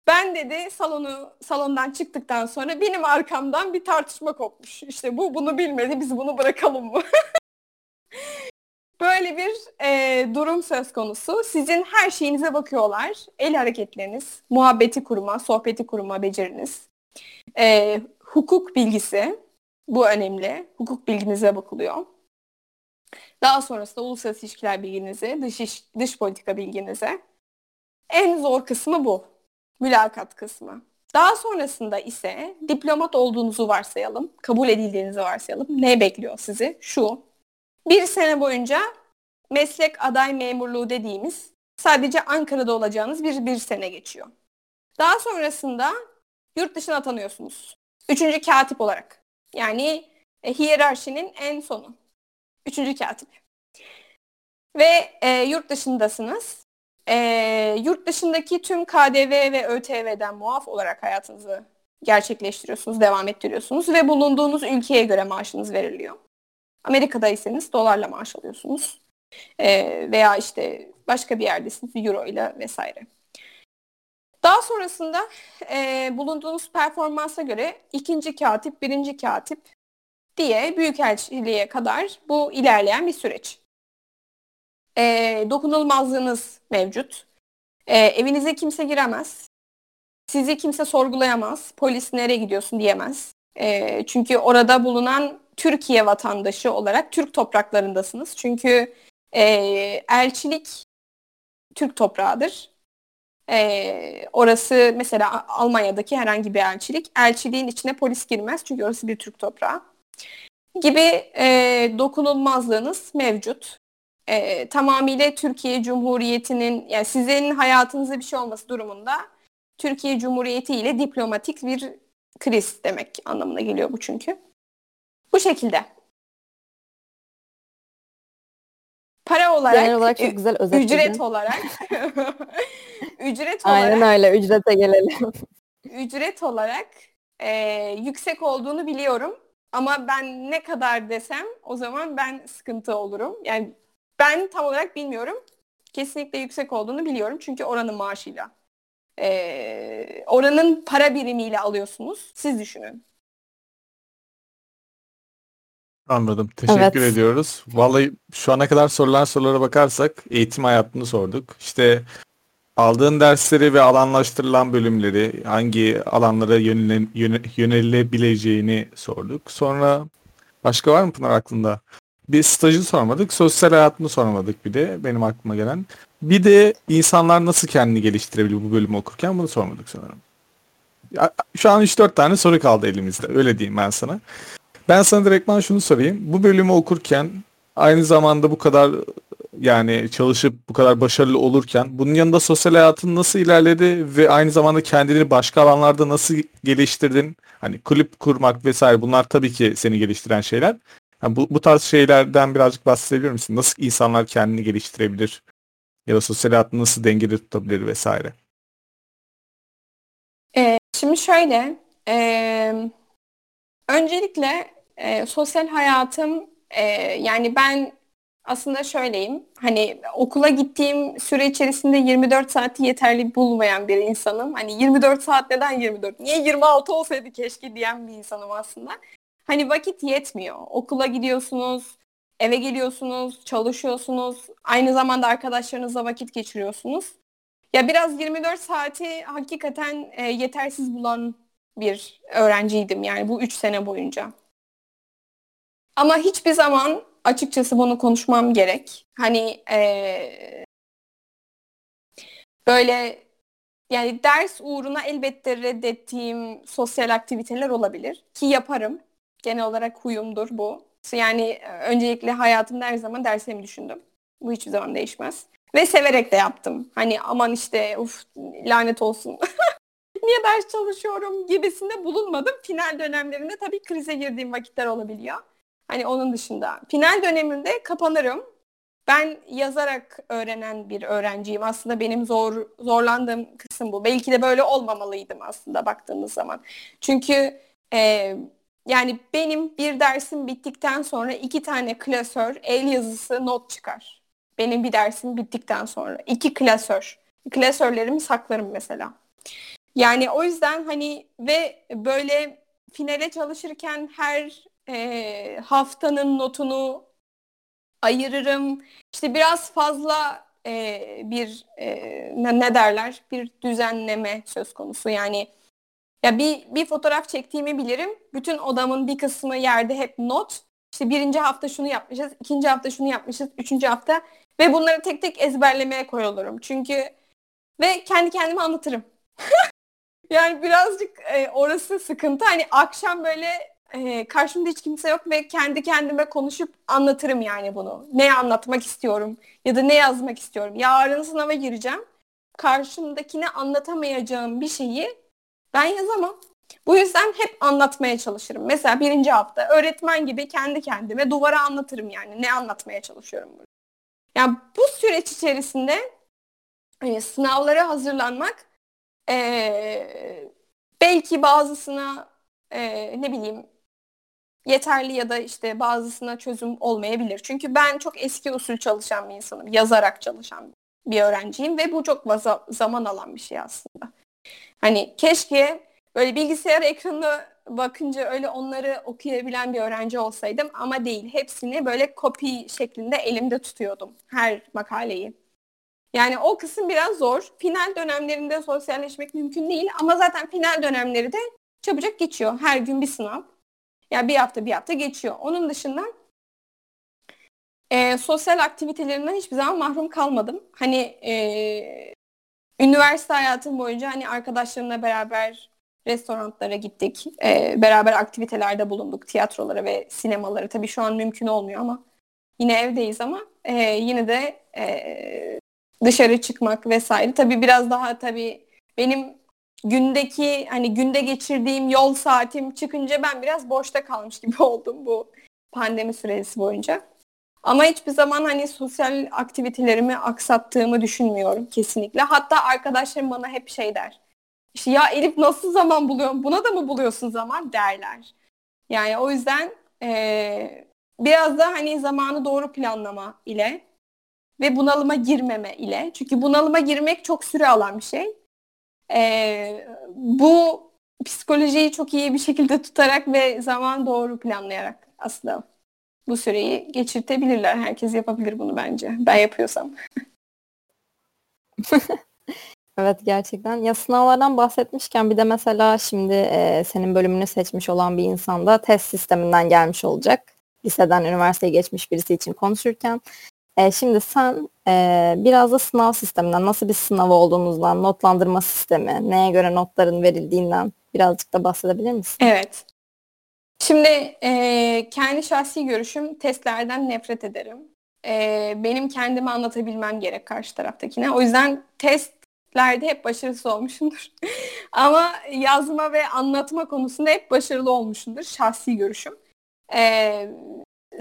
ben dedi salonu salondan çıktıktan sonra benim arkamdan bir tartışma kopmuş. İşte bu bunu bilmedi biz bunu bırakalım mı? Böyle bir e, durum söz konusu. Sizin her şeyinize bakıyorlar. El hareketleriniz, muhabbeti kurma, sohbeti kurma beceriniz. E, hukuk bilgisi, bu önemli. Hukuk bilginize bakılıyor. Daha sonrasında uluslararası ilişkiler bilginize, dış, iş, dış politika bilginize. En zor kısmı bu. Mülakat kısmı. Daha sonrasında ise diplomat olduğunuzu varsayalım, kabul edildiğinizi varsayalım. Ne bekliyor sizi? Şu, bir sene boyunca meslek aday memurluğu dediğimiz sadece Ankara'da olacağınız bir, bir sene geçiyor. Daha sonrasında yurt dışına atanıyorsunuz. Üçüncü katip olarak. Yani e, hiyerarşinin en sonu. Üçüncü katip. Ve e, yurt dışındasınız. E, yurt dışındaki tüm KDV ve ÖTV'den muaf olarak hayatınızı gerçekleştiriyorsunuz, devam ettiriyorsunuz ve bulunduğunuz ülkeye göre maaşınız veriliyor. Amerika'daysanız dolarla maaş alıyorsunuz. E, veya işte başka bir yerdesiniz euro ile vesaire. Daha sonrasında e, bulunduğunuz performansa göre ikinci katip, birinci katip diye büyükelçiliğe kadar bu ilerleyen bir süreç. E, dokunulmazlığınız mevcut. E, evinize kimse giremez. Sizi kimse sorgulayamaz. Polis nereye gidiyorsun diyemez. E, çünkü orada bulunan Türkiye vatandaşı olarak Türk topraklarındasınız. Çünkü e, elçilik Türk toprağıdır. E, orası mesela Almanya'daki herhangi bir elçilik. Elçiliğin içine polis girmez çünkü orası bir Türk toprağı. Gibi e, dokunulmazlığınız mevcut. E, tamamıyla Türkiye Cumhuriyeti'nin yani sizin hayatınızda bir şey olması durumunda Türkiye Cumhuriyeti ile diplomatik bir kriz demek anlamına geliyor bu çünkü. Bu şekilde. Para olarak, Genel olarak çok güzel özetledin. ücret olarak, ücret Aynen olarak, öyle ücrete gelelim. ücret olarak e, yüksek olduğunu biliyorum. Ama ben ne kadar desem o zaman ben sıkıntı olurum. Yani ben tam olarak bilmiyorum. Kesinlikle yüksek olduğunu biliyorum. Çünkü oranın maaşıyla. E, oranın para birimiyle alıyorsunuz. Siz düşünün. Anladım. Teşekkür Evet. ediyoruz. Vallahi şu ana kadar sorulan sorulara bakarsak eğitim hayatını sorduk. İşte aldığın dersleri ve alanlaştırılan bölümleri, hangi alanlara yönelen, yöne- yönelilebileceğini sorduk. Sonra başka var mı Pınar aklında? Bir stajı sormadık. Sosyal hayatını sormadık bir de benim aklıma gelen. Bir de insanlar nasıl kendini geliştirebilir bu bölümü okurken bunu sormadık sanırım. Şu an 3-4 tane soru kaldı elimizde. Öyle diyeyim ben sana. Ben sana direktman şunu sorayım. Bu bölümü okurken aynı zamanda bu kadar yani çalışıp bu kadar başarılı olurken bunun yanında sosyal hayatın nasıl ilerledi ve aynı zamanda kendini başka alanlarda nasıl geliştirdin? Hani kulüp kurmak vesaire bunlar tabii ki seni geliştiren şeyler. Yani bu, bu tarz şeylerden birazcık bahsedebilir misin? Nasıl insanlar kendini geliştirebilir? Ya da sosyal hayatını nasıl dengede tutabilir vesaire? Ee, şimdi şöyle, e, öncelikle e, sosyal hayatım e, yani ben aslında şöyleyim. Hani okula gittiğim süre içerisinde 24 saati yeterli bulmayan bir insanım. Hani 24 saat neden 24? Niye 26 olsaydı keşke diyen bir insanım aslında. Hani vakit yetmiyor. Okula gidiyorsunuz, eve geliyorsunuz, çalışıyorsunuz. Aynı zamanda arkadaşlarınızla vakit geçiriyorsunuz. Ya biraz 24 saati hakikaten e, yetersiz bulan bir öğrenciydim yani bu 3 sene boyunca. Ama hiçbir zaman açıkçası bunu konuşmam gerek. Hani e, böyle yani ders uğruna elbette reddettiğim sosyal aktiviteler olabilir ki yaparım. Genel olarak huyumdur bu. Yani öncelikle hayatımda her zaman derslerimi düşündüm. Bu hiçbir zaman değişmez. Ve severek de yaptım. Hani aman işte uf lanet olsun. Niye ders çalışıyorum gibisinde bulunmadım. Final dönemlerinde tabii krize girdiğim vakitler olabiliyor. Hani onun dışında. Final döneminde kapanırım. Ben yazarak öğrenen bir öğrenciyim. Aslında benim zor zorlandığım kısım bu. Belki de böyle olmamalıydım aslında baktığımız zaman. Çünkü e, yani benim bir dersim bittikten sonra iki tane klasör el yazısı not çıkar. Benim bir dersim bittikten sonra. iki klasör. Klasörlerimi saklarım mesela. Yani o yüzden hani ve böyle finale çalışırken her e, haftanın notunu ayırırım. İşte biraz fazla e, bir e, ne, derler bir düzenleme söz konusu. Yani ya bir bir fotoğraf çektiğimi bilirim. Bütün odamın bir kısmı yerde hep not. İşte birinci hafta şunu yapmışız, ikinci hafta şunu yapmışız, üçüncü hafta ve bunları tek tek ezberlemeye koyulurum. Çünkü ve kendi kendime anlatırım. yani birazcık e, orası sıkıntı. Hani akşam böyle e, karşımda hiç kimse yok ve kendi kendime konuşup anlatırım yani bunu. Ne anlatmak istiyorum ya da ne yazmak istiyorum. Yarın sınava gireceğim. Karşımdakine anlatamayacağım bir şeyi ben yazamam. Bu yüzden hep anlatmaya çalışırım. Mesela birinci hafta öğretmen gibi kendi kendime duvara anlatırım yani. Ne anlatmaya çalışıyorum burada. Yani bu süreç içerisinde hani sınavlara hazırlanmak ee, belki bazısına e, ne bileyim yeterli ya da işte bazısına çözüm olmayabilir. Çünkü ben çok eski usul çalışan bir insanım. Yazarak çalışan bir öğrenciyim ve bu çok zaman alan bir şey aslında. Hani keşke böyle bilgisayar ekranı bakınca öyle onları okuyabilen bir öğrenci olsaydım ama değil. Hepsini böyle kopya şeklinde elimde tutuyordum her makaleyi. Yani o kısım biraz zor. Final dönemlerinde sosyalleşmek mümkün değil ama zaten final dönemleri de çabucak geçiyor. Her gün bir sınav. Yani bir hafta bir hafta geçiyor. Onun dışında e, sosyal aktivitelerinden hiçbir zaman mahrum kalmadım. Hani e, üniversite hayatım boyunca hani arkadaşlarımla beraber restoranlara gittik. E, beraber aktivitelerde bulunduk. Tiyatrolara ve sinemalara. Tabii şu an mümkün olmuyor ama yine evdeyiz ama e, yine de e, dışarı çıkmak vesaire. Tabii biraz daha tabii benim gündeki hani günde geçirdiğim yol saatim çıkınca ben biraz boşta kalmış gibi oldum bu pandemi süresi boyunca. Ama hiçbir zaman hani sosyal aktivitelerimi aksattığımı düşünmüyorum kesinlikle. Hatta arkadaşlarım bana hep şey der. İşte ya Elif nasıl zaman buluyorsun? Buna da mı buluyorsun zaman derler. Yani o yüzden ee, biraz da hani zamanı doğru planlama ile ve bunalıma girmeme ile. Çünkü bunalıma girmek çok süre alan bir şey. E, bu psikolojiyi çok iyi bir şekilde tutarak ve zaman doğru planlayarak aslında bu süreyi geçirtebilirler. Herkes yapabilir bunu bence. Ben yapıyorsam. evet gerçekten. Ya sınavlardan bahsetmişken bir de mesela şimdi e, senin bölümünü seçmiş olan bir insan da test sisteminden gelmiş olacak. liseden üniversiteye geçmiş birisi için konuşurken. E, şimdi sen e, biraz da sınav sisteminden, nasıl bir sınav olduğunuzdan, notlandırma sistemi, neye göre notların verildiğinden birazcık da bahsedebilir misin? Evet. Şimdi e, kendi şahsi görüşüm testlerden nefret ederim. E, benim kendimi anlatabilmem gerek karşı taraftakine. O yüzden testlerde hep başarısız olmuşumdur. Ama yazma ve anlatma konusunda hep başarılı olmuşumdur. Şahsi görüşüm. E,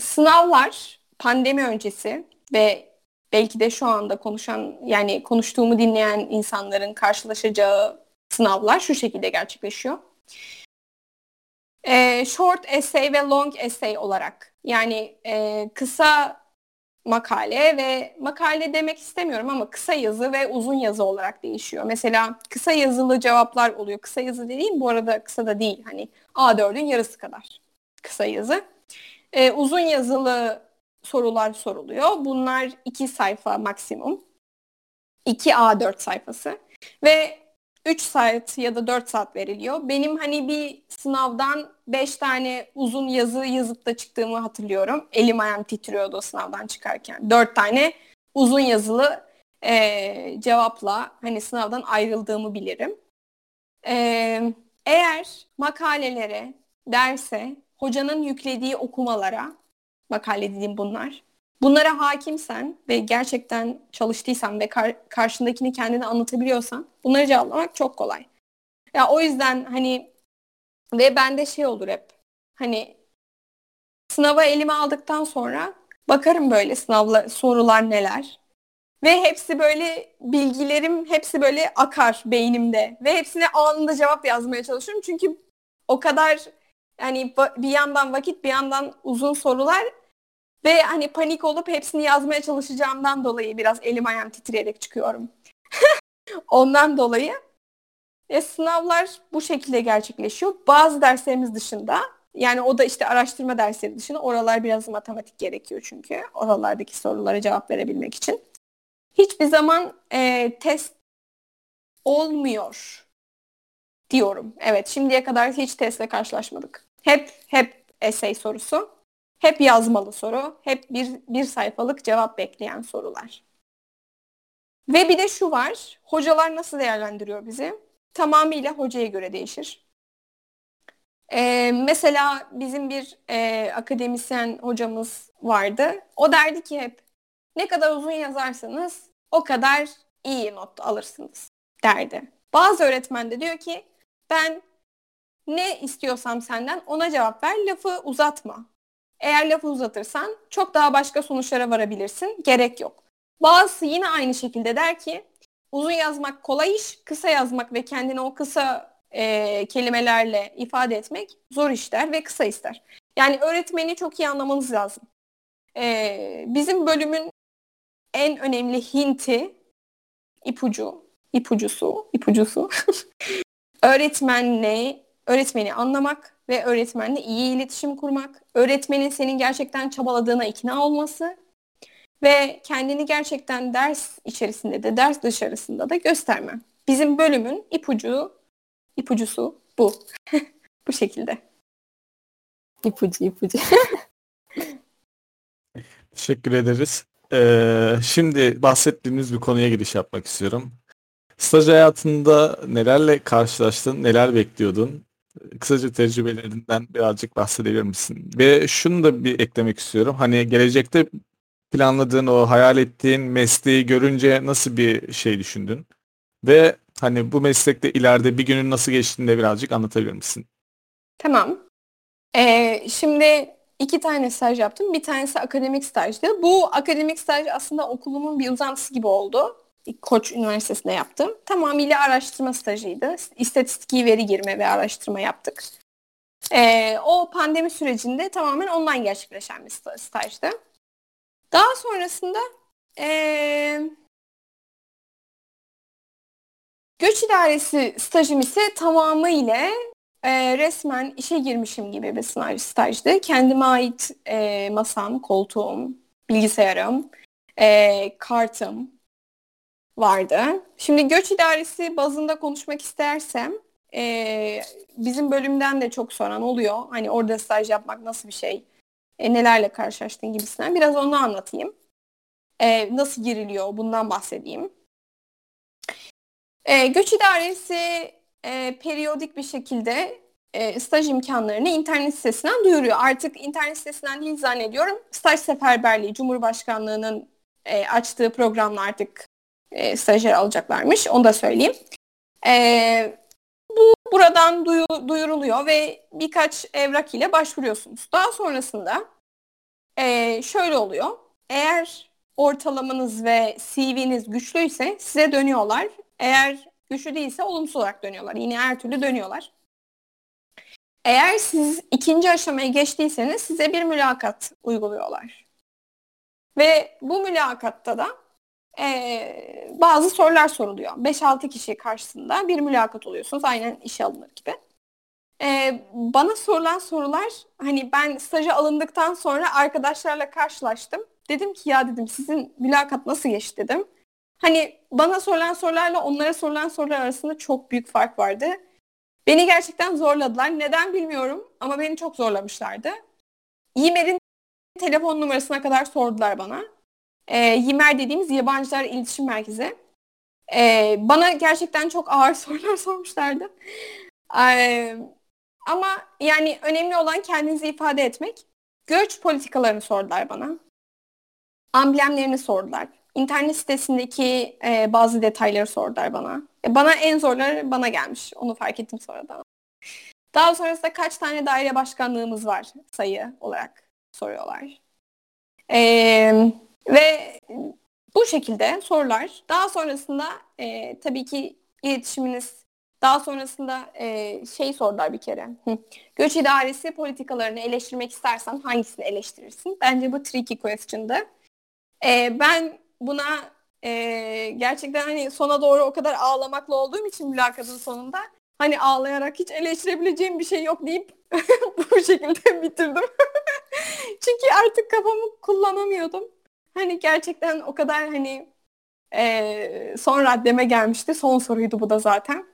sınavlar pandemi öncesi ve belki de şu anda konuşan yani konuştuğumu dinleyen insanların karşılaşacağı sınavlar şu şekilde gerçekleşiyor. E, short essay ve long essay olarak yani e, kısa makale ve makale demek istemiyorum ama kısa yazı ve uzun yazı olarak değişiyor. Mesela kısa yazılı cevaplar oluyor. Kısa yazı dediğim bu arada kısa da değil. Hani A4'ün yarısı kadar kısa yazı. E, uzun yazılı sorular soruluyor. Bunlar iki sayfa maksimum. 2 A4 sayfası. Ve 3 saat ya da 4 saat veriliyor. Benim hani bir sınavdan 5 tane uzun yazı yazıp da çıktığımı hatırlıyorum. Elim ayağım titriyordu o sınavdan çıkarken. 4 tane uzun yazılı e, cevapla hani sınavdan ayrıldığımı bilirim. E, eğer makalelere, derse, hocanın yüklediği okumalara, makale dediğim bunlar, bunlara hakimsen ve gerçekten çalıştıysan ve kar- karşındakini kendine anlatabiliyorsan bunları cevaplamak çok kolay. Ya o yüzden hani ve bende şey olur hep. Hani sınava elime aldıktan sonra bakarım böyle sınavla sorular neler. Ve hepsi böyle bilgilerim hepsi böyle akar beynimde ve hepsine anında cevap yazmaya çalışıyorum. Çünkü o kadar yani bir yandan vakit bir yandan uzun sorular ve hani panik olup hepsini yazmaya çalışacağımdan dolayı biraz elim ayağım titreyerek çıkıyorum. Ondan dolayı e, sınavlar bu şekilde gerçekleşiyor. Bazı derslerimiz dışında yani o da işte araştırma dersleri dışında oralar biraz matematik gerekiyor çünkü. Oralardaki sorulara cevap verebilmek için. Hiçbir zaman e, test olmuyor diyorum. Evet şimdiye kadar hiç testle karşılaşmadık. Hep hep essay sorusu. Hep yazmalı soru. Hep bir, bir sayfalık cevap bekleyen sorular. Ve bir de şu var. Hocalar nasıl değerlendiriyor bizi? Tamamıyla hocaya göre değişir. Ee, mesela bizim bir e, akademisyen hocamız vardı. O derdi ki hep ne kadar uzun yazarsanız o kadar iyi not alırsınız derdi. Bazı öğretmen de diyor ki ben ne istiyorsam senden ona cevap ver lafı uzatma. Eğer lafı uzatırsan çok daha başka sonuçlara varabilirsin. Gerek yok. Bazısı yine aynı şekilde der ki uzun yazmak kolay iş, kısa yazmak ve kendini o kısa e, kelimelerle ifade etmek zor işler ve kısa ister. Yani öğretmeni çok iyi anlamanız lazım. E, bizim bölümün en önemli hinti ipucu, ipucusu, ipucusu öğretmenle öğretmeni anlamak ve öğretmenle iyi iletişim kurmak, öğretmenin senin gerçekten çabaladığına ikna olması ve kendini gerçekten ders içerisinde de ders dışarısında da gösterme. Bizim bölümün ipucu ipucusu bu. bu şekilde. İpucu ipucu. Teşekkür ederiz. Ee, şimdi bahsettiğimiz bir konuya giriş yapmak istiyorum. Staj hayatında nelerle karşılaştın, neler bekliyordun? Kısaca tecrübelerinden birazcık bahsedebilir misin? Ve şunu da bir eklemek istiyorum. Hani gelecekte planladığın o hayal ettiğin mesleği görünce nasıl bir şey düşündün? Ve hani bu meslekte ileride bir günün nasıl geçtiğini de birazcık anlatabilir misin? Tamam. Ee, şimdi iki tane staj yaptım. Bir tanesi akademik stajdı. Bu akademik staj aslında okulumun bir uzantısı gibi oldu. Koç Üniversitesi'nde yaptım. Tamamıyla araştırma stajıydı. İstatistiki veri girme ve araştırma yaptık. Ee, o pandemi sürecinde tamamen online gerçekleşen bir stajdı. Daha sonrasında ee, göç idaresi stajım ise tamamıyla e, resmen işe girmişim gibi bir sınav stajdı. Kendime ait e, masam, koltuğum, bilgisayarım, e, kartım, vardı. Şimdi göç idaresi bazında konuşmak istersem e, bizim bölümden de çok soran oluyor. Hani orada staj yapmak nasıl bir şey? e, nelerle karşılaştın gibisinden biraz onu anlatayım. E, nasıl giriliyor bundan bahsedeyim. E, göç idaresi e, periyodik bir şekilde e, staj imkanlarını internet sitesinden duyuruyor. Artık internet sitesinden değil zannediyorum. Staj Seferberliği Cumhurbaşkanlığı'nın e, açtığı programla artık e, stajyer alacaklarmış. Onu da söyleyeyim. E, bu buradan duyu, duyuruluyor ve birkaç evrak ile başvuruyorsunuz. Daha sonrasında e, şöyle oluyor. Eğer ortalamanız ve CV'niz güçlüyse size dönüyorlar. Eğer güçlü değilse olumsuz olarak dönüyorlar. Yine her türlü dönüyorlar. Eğer siz ikinci aşamaya geçtiyseniz size bir mülakat uyguluyorlar. Ve bu mülakatta da e, bazı sorular soruluyor. 5-6 kişi karşısında bir mülakat oluyorsunuz. Aynen işe alınır gibi. E, bana sorulan sorular hani ben staja alındıktan sonra arkadaşlarla karşılaştım. Dedim ki ya dedim sizin mülakat nasıl geçti dedim. Hani bana sorulan sorularla onlara sorulan sorular arasında çok büyük fark vardı. Beni gerçekten zorladılar. Neden bilmiyorum ama beni çok zorlamışlardı. Yimer'in telefon numarasına kadar sordular bana. E, Yimer dediğimiz yabancılar iletişim merkezi. E, bana gerçekten çok ağır sorular sormuşlardı. E, ama yani önemli olan kendinizi ifade etmek. Göç politikalarını sordular bana. Amblemlerini sordular. İnternet sitesindeki e, bazı detayları sordular bana. E, bana en zorları bana gelmiş. Onu fark ettim sonradan. Daha sonrasında kaç tane daire başkanlığımız var sayı olarak soruyorlar. Ee, ve bu şekilde sorular. Daha sonrasında e, tabii ki iletişiminiz daha sonrasında e, şey sordular bir kere. Göç idaresi politikalarını eleştirmek istersen hangisini eleştirirsin? Bence bu tricky question'dı. E, ben buna e, gerçekten hani sona doğru o kadar ağlamakla olduğum için mülakatın sonunda hani ağlayarak hiç eleştirebileceğim bir şey yok deyip bu şekilde bitirdim. Çünkü artık kafamı kullanamıyordum. Hani gerçekten o kadar hani e, son raddeme gelmişti. Son soruydu bu da zaten.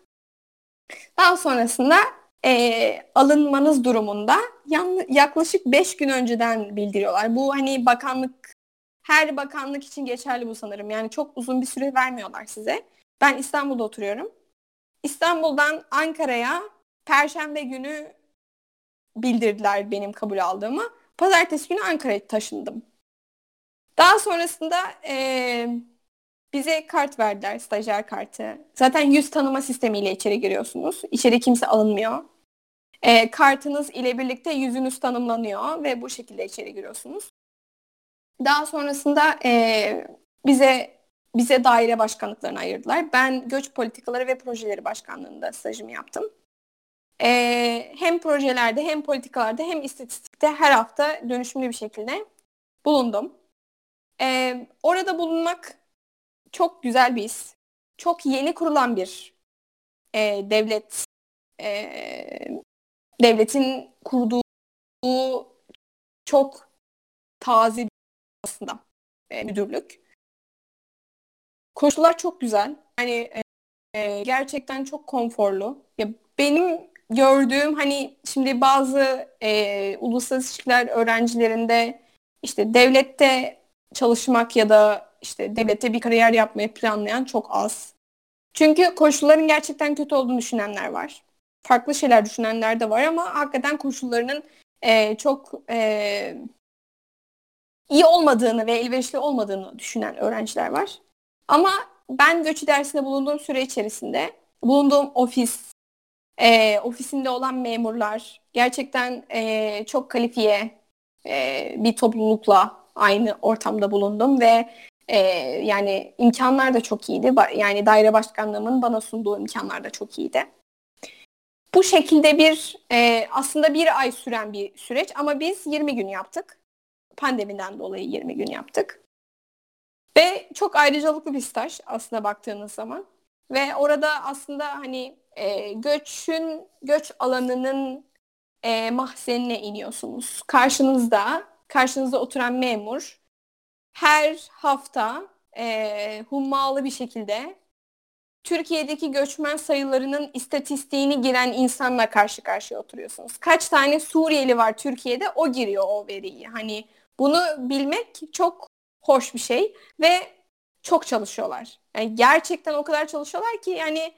Daha sonrasında e, alınmanız durumunda yan, yaklaşık 5 gün önceden bildiriyorlar. Bu hani bakanlık her bakanlık için geçerli bu sanırım. Yani çok uzun bir süre vermiyorlar size. Ben İstanbul'da oturuyorum. İstanbul'dan Ankara'ya Perşembe günü bildirdiler benim kabul aldığımı. Pazartesi günü Ankara'ya taşındım. Daha sonrasında e, bize kart verdiler, stajyer kartı. Zaten yüz tanıma sistemiyle içeri giriyorsunuz. İçeri kimse alınmıyor. E, kartınız ile birlikte yüzünüz tanımlanıyor ve bu şekilde içeri giriyorsunuz. Daha sonrasında e, bize bize daire başkanlıklarını ayırdılar. Ben göç politikaları ve projeleri başkanlığında stajımı yaptım. E, hem projelerde hem politikalarda hem istatistikte her hafta dönüşümlü bir şekilde bulundum. E, orada bulunmak çok güzel bir his. Çok yeni kurulan bir e, devlet e, devletin kurduğu çok taze aslında e, müdürlük. Koşullar çok güzel. Yani e, gerçekten çok konforlu. Ya benim gördüğüm hani şimdi bazı e, uluslararası ilişkiler öğrencilerinde işte devlette çalışmak ya da işte devlette bir kariyer yapmayı planlayan çok az. Çünkü koşulların gerçekten kötü olduğunu düşünenler var. Farklı şeyler düşünenler de var ama hakikaten koşullarının e, çok e, iyi olmadığını ve elverişli olmadığını düşünen öğrenciler var. Ama ben göçü dersinde bulunduğum süre içerisinde bulunduğum ofis, e, ofisinde olan memurlar gerçekten e, çok kalifiye e, bir toplulukla aynı ortamda bulundum ve e, yani imkanlar da çok iyiydi. Yani daire başkanlığımın bana sunduğu imkanlar da çok iyiydi. Bu şekilde bir e, aslında bir ay süren bir süreç ama biz 20 gün yaptık. Pandemiden dolayı 20 gün yaptık. Ve çok ayrıcalıklı bir staj aslında baktığınız zaman. Ve orada aslında hani e, göçün, göç alanının e, mahzenine iniyorsunuz. Karşınızda, karşınızda oturan memur her hafta e, hummalı bir şekilde Türkiye'deki göçmen sayılarının istatistiğini giren insanla karşı karşıya oturuyorsunuz. Kaç tane Suriyeli var Türkiye'de o giriyor o veriyi. Hani bunu bilmek çok hoş bir şey ve çok çalışıyorlar. Yani gerçekten o kadar çalışıyorlar ki yani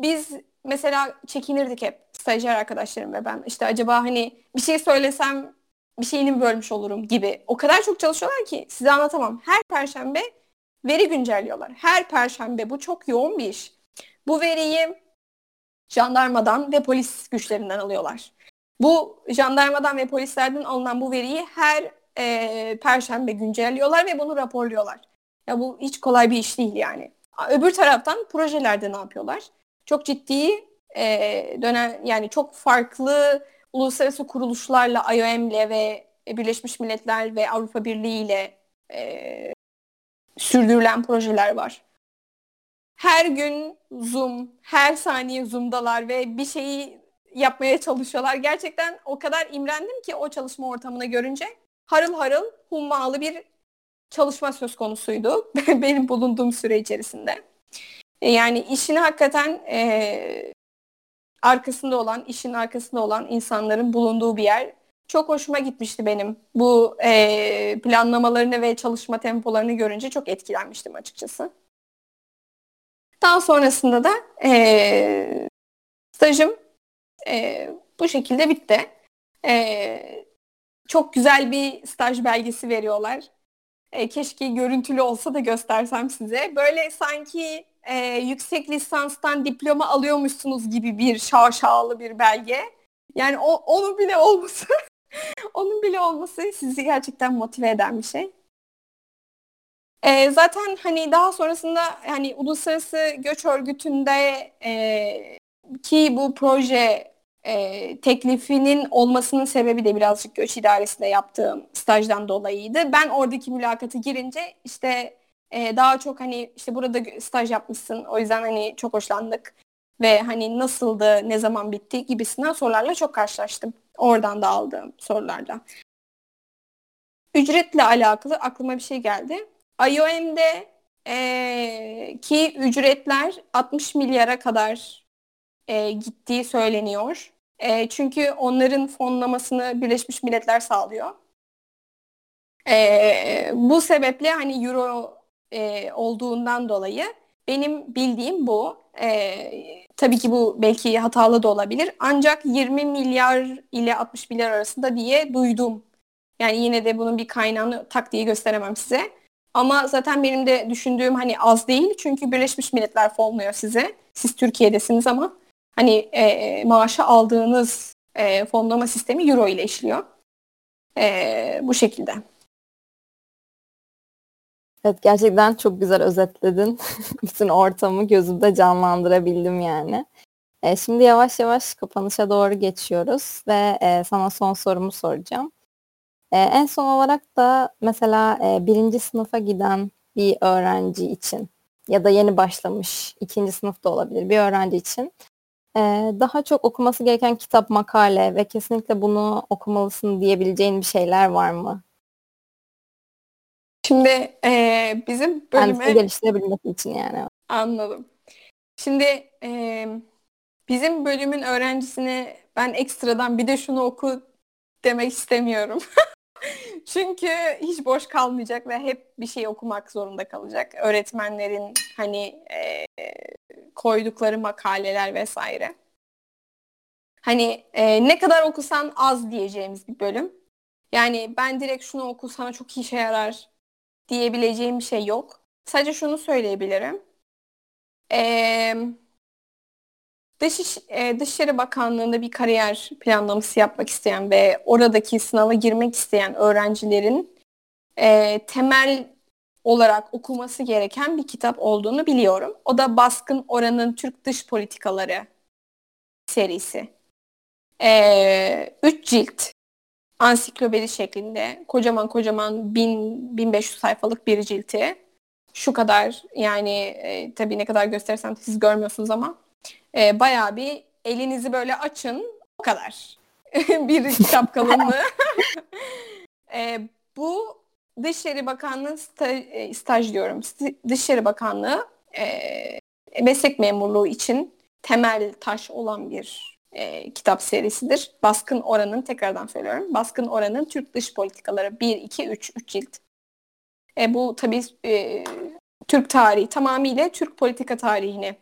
biz mesela çekinirdik hep stajyer arkadaşlarım ve ben işte acaba hani bir şey söylesem bir şeyini bölmüş olurum gibi. O kadar çok çalışıyorlar ki size anlatamam. Her perşembe veri güncelliyorlar. Her perşembe bu çok yoğun bir iş. Bu veriyi jandarmadan ve polis güçlerinden alıyorlar. Bu jandarmadan ve polislerden alınan bu veriyi her e, perşembe güncelliyorlar ve bunu raporluyorlar. Ya bu hiç kolay bir iş değil yani. Öbür taraftan projelerde ne yapıyorlar? Çok ciddi e, dönen yani çok farklı uluslararası kuruluşlarla IOM'le ve Birleşmiş Milletler ve Avrupa Birliği ile e, sürdürülen projeler var. Her gün Zoom, her saniye Zoom'dalar ve bir şeyi yapmaya çalışıyorlar. Gerçekten o kadar imrendim ki o çalışma ortamını görünce harıl harıl hummalı bir çalışma söz konusuydu benim bulunduğum süre içerisinde. E, yani işini hakikaten e, arkasında olan, işin arkasında olan insanların bulunduğu bir yer. Çok hoşuma gitmişti benim. Bu e, planlamalarını ve çalışma tempolarını görünce çok etkilenmiştim açıkçası. Daha sonrasında da e, stajım e, bu şekilde bitti. E, çok güzel bir staj belgesi veriyorlar. E, keşke görüntülü olsa da göstersem size. Böyle sanki e, yüksek lisanstan diploma alıyormuşsunuz gibi bir şaşalı bir belge. Yani o, onun bile olması onun bile olması sizi gerçekten motive eden bir şey. E, zaten hani daha sonrasında hani uluslararası göç örgütünde e, ki bu proje e, teklifinin olmasının sebebi de birazcık göç idaresinde yaptığım stajdan dolayıydı. Ben oradaki mülakatı girince işte e, daha çok hani işte burada staj yapmışsın o yüzden hani çok hoşlandık ve hani nasıldı, ne zaman bitti gibisinden sorularla çok karşılaştım. Oradan da aldığım sorularla. Ücretle alakalı aklıma bir şey geldi. IOM'de e, ki ücretler 60 milyara kadar e, gittiği söyleniyor. E, çünkü onların fonlamasını Birleşmiş Milletler sağlıyor. E, bu sebeple hani euro e, olduğundan dolayı benim bildiğim bu. E, tabii ki bu belki hatalı da olabilir. Ancak 20 milyar ile 60 milyar arasında diye duydum. Yani yine de bunun bir kaynağını tak diye gösteremem size. Ama zaten benim de düşündüğüm hani az değil. Çünkü Birleşmiş Milletler fonluyor size. Siz Türkiye'desiniz ama hani e, maaşı aldığınız e, fonlama sistemi euro ile işliyor. E, bu şekilde. Evet gerçekten çok güzel özetledin. Bütün ortamı gözümde canlandırabildim yani. E, şimdi yavaş yavaş kapanışa doğru geçiyoruz ve e, sana son sorumu soracağım. E, en son olarak da mesela e, birinci sınıfa giden bir öğrenci için ya da yeni başlamış ikinci sınıfta olabilir bir öğrenci için e, daha çok okuması gereken kitap, makale ve kesinlikle bunu okumalısın diyebileceğin bir şeyler var mı? Şimdi e, bizim bölüme... Kendisini geliştirebilmesi için yani. Anladım. Şimdi e, bizim bölümün öğrencisine ben ekstradan bir de şunu oku demek istemiyorum. Çünkü hiç boş kalmayacak ve hep bir şey okumak zorunda kalacak. Öğretmenlerin hani e, koydukları makaleler vesaire. Hani e, ne kadar okusan az diyeceğimiz bir bölüm. Yani ben direkt şunu oku sana çok işe yarar diyebileceğim bir şey yok. Sadece şunu söyleyebilirim. Ee, Dış, e, Dışişleri Bakanlığı'nda bir kariyer planlaması yapmak isteyen ve oradaki sınava girmek isteyen öğrencilerin e, temel olarak okuması gereken bir kitap olduğunu biliyorum. O da Baskın Oran'ın Türk Dış Politikaları serisi. E, üç cilt ansiklopedi şeklinde kocaman kocaman 1000 1500 sayfalık bir cilti. Şu kadar yani e, tabii ne kadar gösterirsem siz görmüyorsunuz ama e, bayağı bir elinizi böyle açın o kadar bir kitap kalınlığı. e, bu Dışişleri Bakanlığı staj, e, staj diyorum. Dışişleri Bakanlığı e, meslek memurluğu için temel taş olan bir e, kitap serisidir. Baskın Oran'ın tekrardan söylüyorum. Baskın Oran'ın Türk Dış Politikaları 1, 2, 3, 3 cilt. E, bu tabii e, Türk tarihi tamamıyla Türk politika tarihini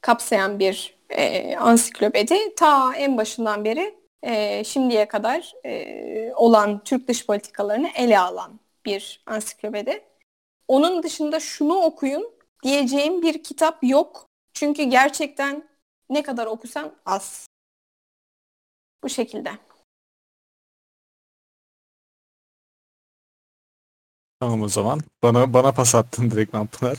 kapsayan bir e, ansiklopedi. Ta en başından beri e, şimdiye kadar e, olan Türk dış politikalarını ele alan bir ansiklopedi. Onun dışında şunu okuyun diyeceğim bir kitap yok. Çünkü gerçekten ne kadar okusan az. Bu şekilde. Tamam o zaman. Bana bana pas attın direkt Pınar.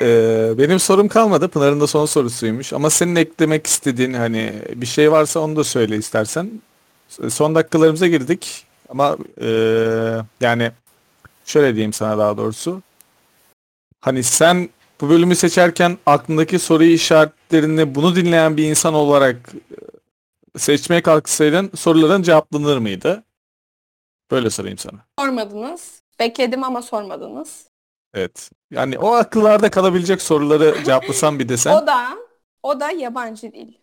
Ee, benim sorum kalmadı. Pınar'ın da son sorusuymuş. Ama senin eklemek istediğin hani bir şey varsa onu da söyle istersen. Son dakikalarımıza girdik. Ama e, yani şöyle diyeyim sana daha doğrusu. Hani sen bu bölümü seçerken aklındaki soru işaretlerini bunu dinleyen bir insan olarak e, seçmeye kalksaydın soruların cevaplanır mıydı? Böyle sorayım sana. Sormadınız. Bekledim ama sormadınız. Evet. Yani o akıllarda kalabilecek soruları cevaplasam bir desen. o da o da yabancı dil.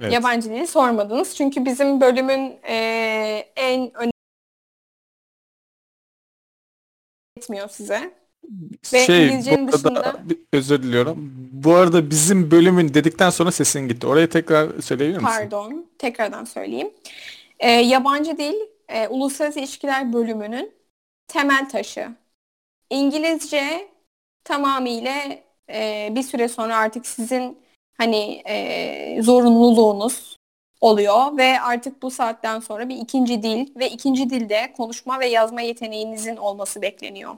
Evet. Yabancı dili sormadınız. Çünkü bizim bölümün e, en önemli etmiyor size. Ve şey, İngilizcenin dışında... Özür diliyorum. Bu arada bizim bölümün dedikten sonra sesin gitti. Orayı tekrar söyleyebilir misin? Pardon. Tekrardan söyleyeyim. E, yabancı dil e, Uluslararası İlişkiler bölümünün temel taşı. İngilizce tamamıyla e, bir süre sonra artık sizin hani e, zorunluluğunuz oluyor ve artık bu saatten sonra bir ikinci dil ve ikinci dilde konuşma ve yazma yeteneğinizin olması bekleniyor.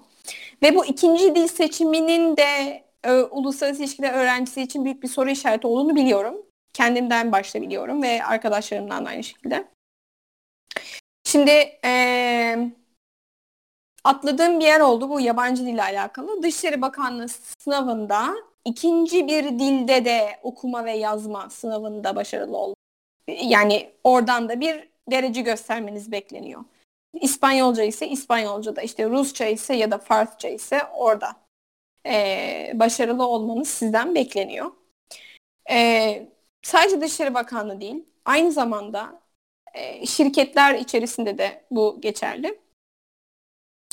Ve bu ikinci dil seçiminin de e, uluslararası ilişkiler öğrencisi için büyük bir soru işareti olduğunu biliyorum. Kendimden başta biliyorum ve arkadaşlarımdan da aynı şekilde. Şimdi e, atladığım bir yer oldu bu yabancı dille alakalı. Dışişleri Bakanlığı sınavında ikinci bir dilde de okuma ve yazma sınavında başarılı ol. Yani oradan da bir derece göstermeniz bekleniyor. İspanyolca ise İspanyolca'da, işte Rusça ise ya da Farsça ise orada e, başarılı olmanız sizden bekleniyor. E, sadece Dışişleri Bakanlığı değil, aynı zamanda e, şirketler içerisinde de bu geçerli.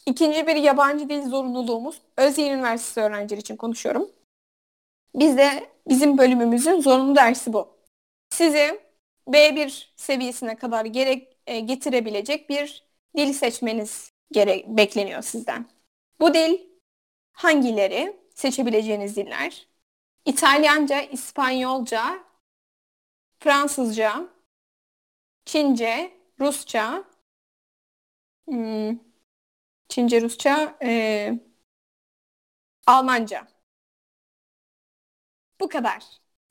İkinci bir yabancı dil zorunluluğumuz Özyeğin Üniversitesi öğrencileri için konuşuyorum. Bizde bizim bölümümüzün zorunlu dersi bu. Sizi B1 seviyesine kadar gerek e, getirebilecek bir dil seçmeniz gerek bekleniyor sizden. Bu dil hangileri? Seçebileceğiniz diller. İtalyanca, İspanyolca, Fransızca, Çince, Rusça, hmm, Çince, Rusça, e, Almanca. Bu kadar.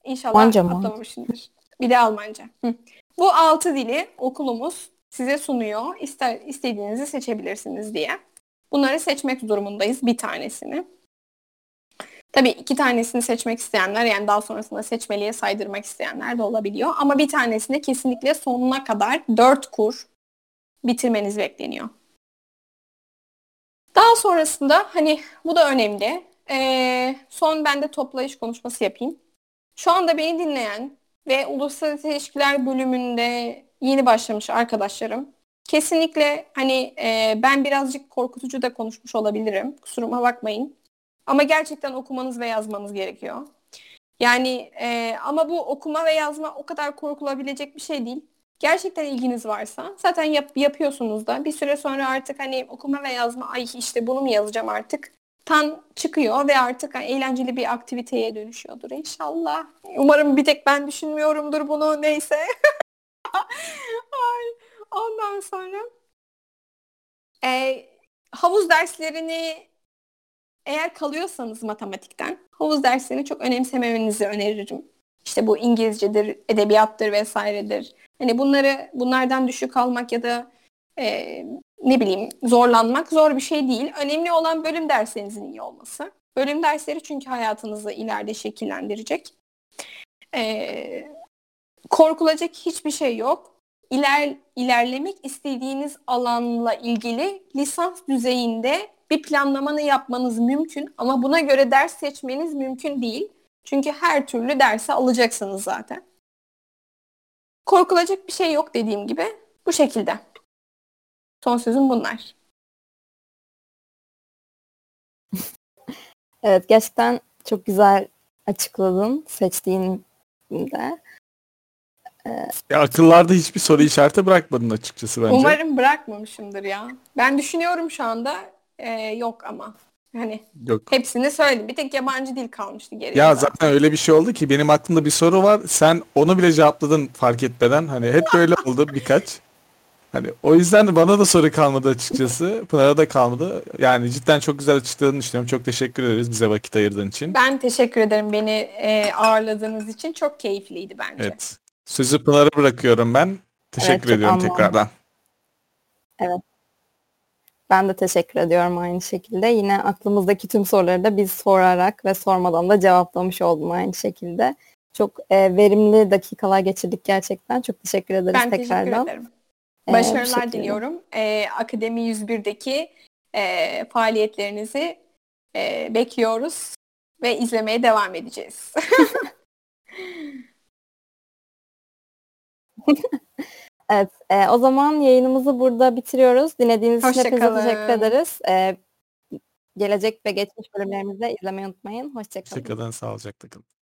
İnşallah Almanca mı? Bir de Almanca. Hı. Bu altı dili okulumuz size sunuyor. İster, istediğinizi seçebilirsiniz diye. Bunları seçmek durumundayız bir tanesini. Tabii iki tanesini seçmek isteyenler yani daha sonrasında seçmeliye saydırmak isteyenler de olabiliyor. Ama bir tanesini kesinlikle sonuna kadar dört kur bitirmeniz bekleniyor. Daha sonrasında hani bu da önemli. Ee, son ben de toplayış konuşması yapayım. Şu anda beni dinleyen ve uluslararası ilişkiler bölümünde yeni başlamış arkadaşlarım. Kesinlikle hani e, ben birazcık korkutucu da konuşmuş olabilirim. Kusuruma bakmayın. Ama gerçekten okumanız ve yazmanız gerekiyor. Yani e, ama bu okuma ve yazma o kadar korkulabilecek bir şey değil. Gerçekten ilginiz varsa zaten yap, yapıyorsunuz da bir süre sonra artık hani okuma ve yazma ay işte bunu mu yazacağım artık tan çıkıyor ve artık eğlenceli bir aktiviteye dönüşüyordur inşallah. Umarım bir tek ben düşünmüyorumdur bunu neyse. Ay, ondan sonra e, havuz derslerini eğer kalıyorsanız matematikten havuz derslerini çok önemsememenizi öneririm. İşte bu İngilizcedir, edebiyattır vesairedir. Hani bunları bunlardan düşük almak ya da e, ne bileyim zorlanmak zor bir şey değil. Önemli olan bölüm derslerinizin iyi olması. Bölüm dersleri çünkü hayatınızı ileride şekillendirecek. E, korkulacak hiçbir şey yok. İler, ilerlemek istediğiniz alanla ilgili lisans düzeyinde bir planlamanı yapmanız mümkün ama buna göre ders seçmeniz mümkün değil. Çünkü her türlü dersi alacaksınız zaten. Korkulacak bir şey yok dediğim gibi. Bu şekilde. Son sözüm bunlar. Evet gerçekten çok güzel açıkladın seçtiğinde. Ya akıllarda hiçbir soru işareti bırakmadın açıkçası bence. Umarım bırakmamışımdır ya. Ben düşünüyorum şu anda. Ee, yok ama. Hani Yok. hepsini söyledim. Bir tek yabancı dil kalmıştı geriye. Ya zaten öyle bir şey oldu ki benim aklımda bir soru var. Sen onu bile cevapladın fark etmeden. Hani hep böyle oldu birkaç. Hani o yüzden de bana da soru kalmadı açıkçası. Pınar'a da kalmadı. Yani cidden çok güzel açıkladığını düşünüyorum. Çok teşekkür ederiz bize vakit ayırdığın için. Ben teşekkür ederim beni e, ağırladığınız için. Çok keyifliydi bence. Evet. Sözü Pınar'a bırakıyorum ben. Teşekkür çok ediyorum anlamlı. tekrardan. Ben de teşekkür ediyorum aynı şekilde. Yine aklımızdaki tüm soruları da biz sorarak ve sormadan da cevaplamış oldum aynı şekilde. Çok e, verimli dakikalar geçirdik gerçekten. Çok teşekkür ederiz Ben teşekkür tekrardan. ederim. Ee, bu Başarılar şekilde. diliyorum. E, Akademi 101'deki e, faaliyetlerinizi e, bekliyoruz ve izlemeye devam edeceğiz. Evet, e, o zaman yayınımızı burada bitiriyoruz. Dinlediğiniz için hepinize teşekkür ederiz. E, gelecek ve geçmiş bölümlerimizi de izlemeyi unutmayın. Hoşçakalın. Hoşçakalın. Sağlıcakla kalın.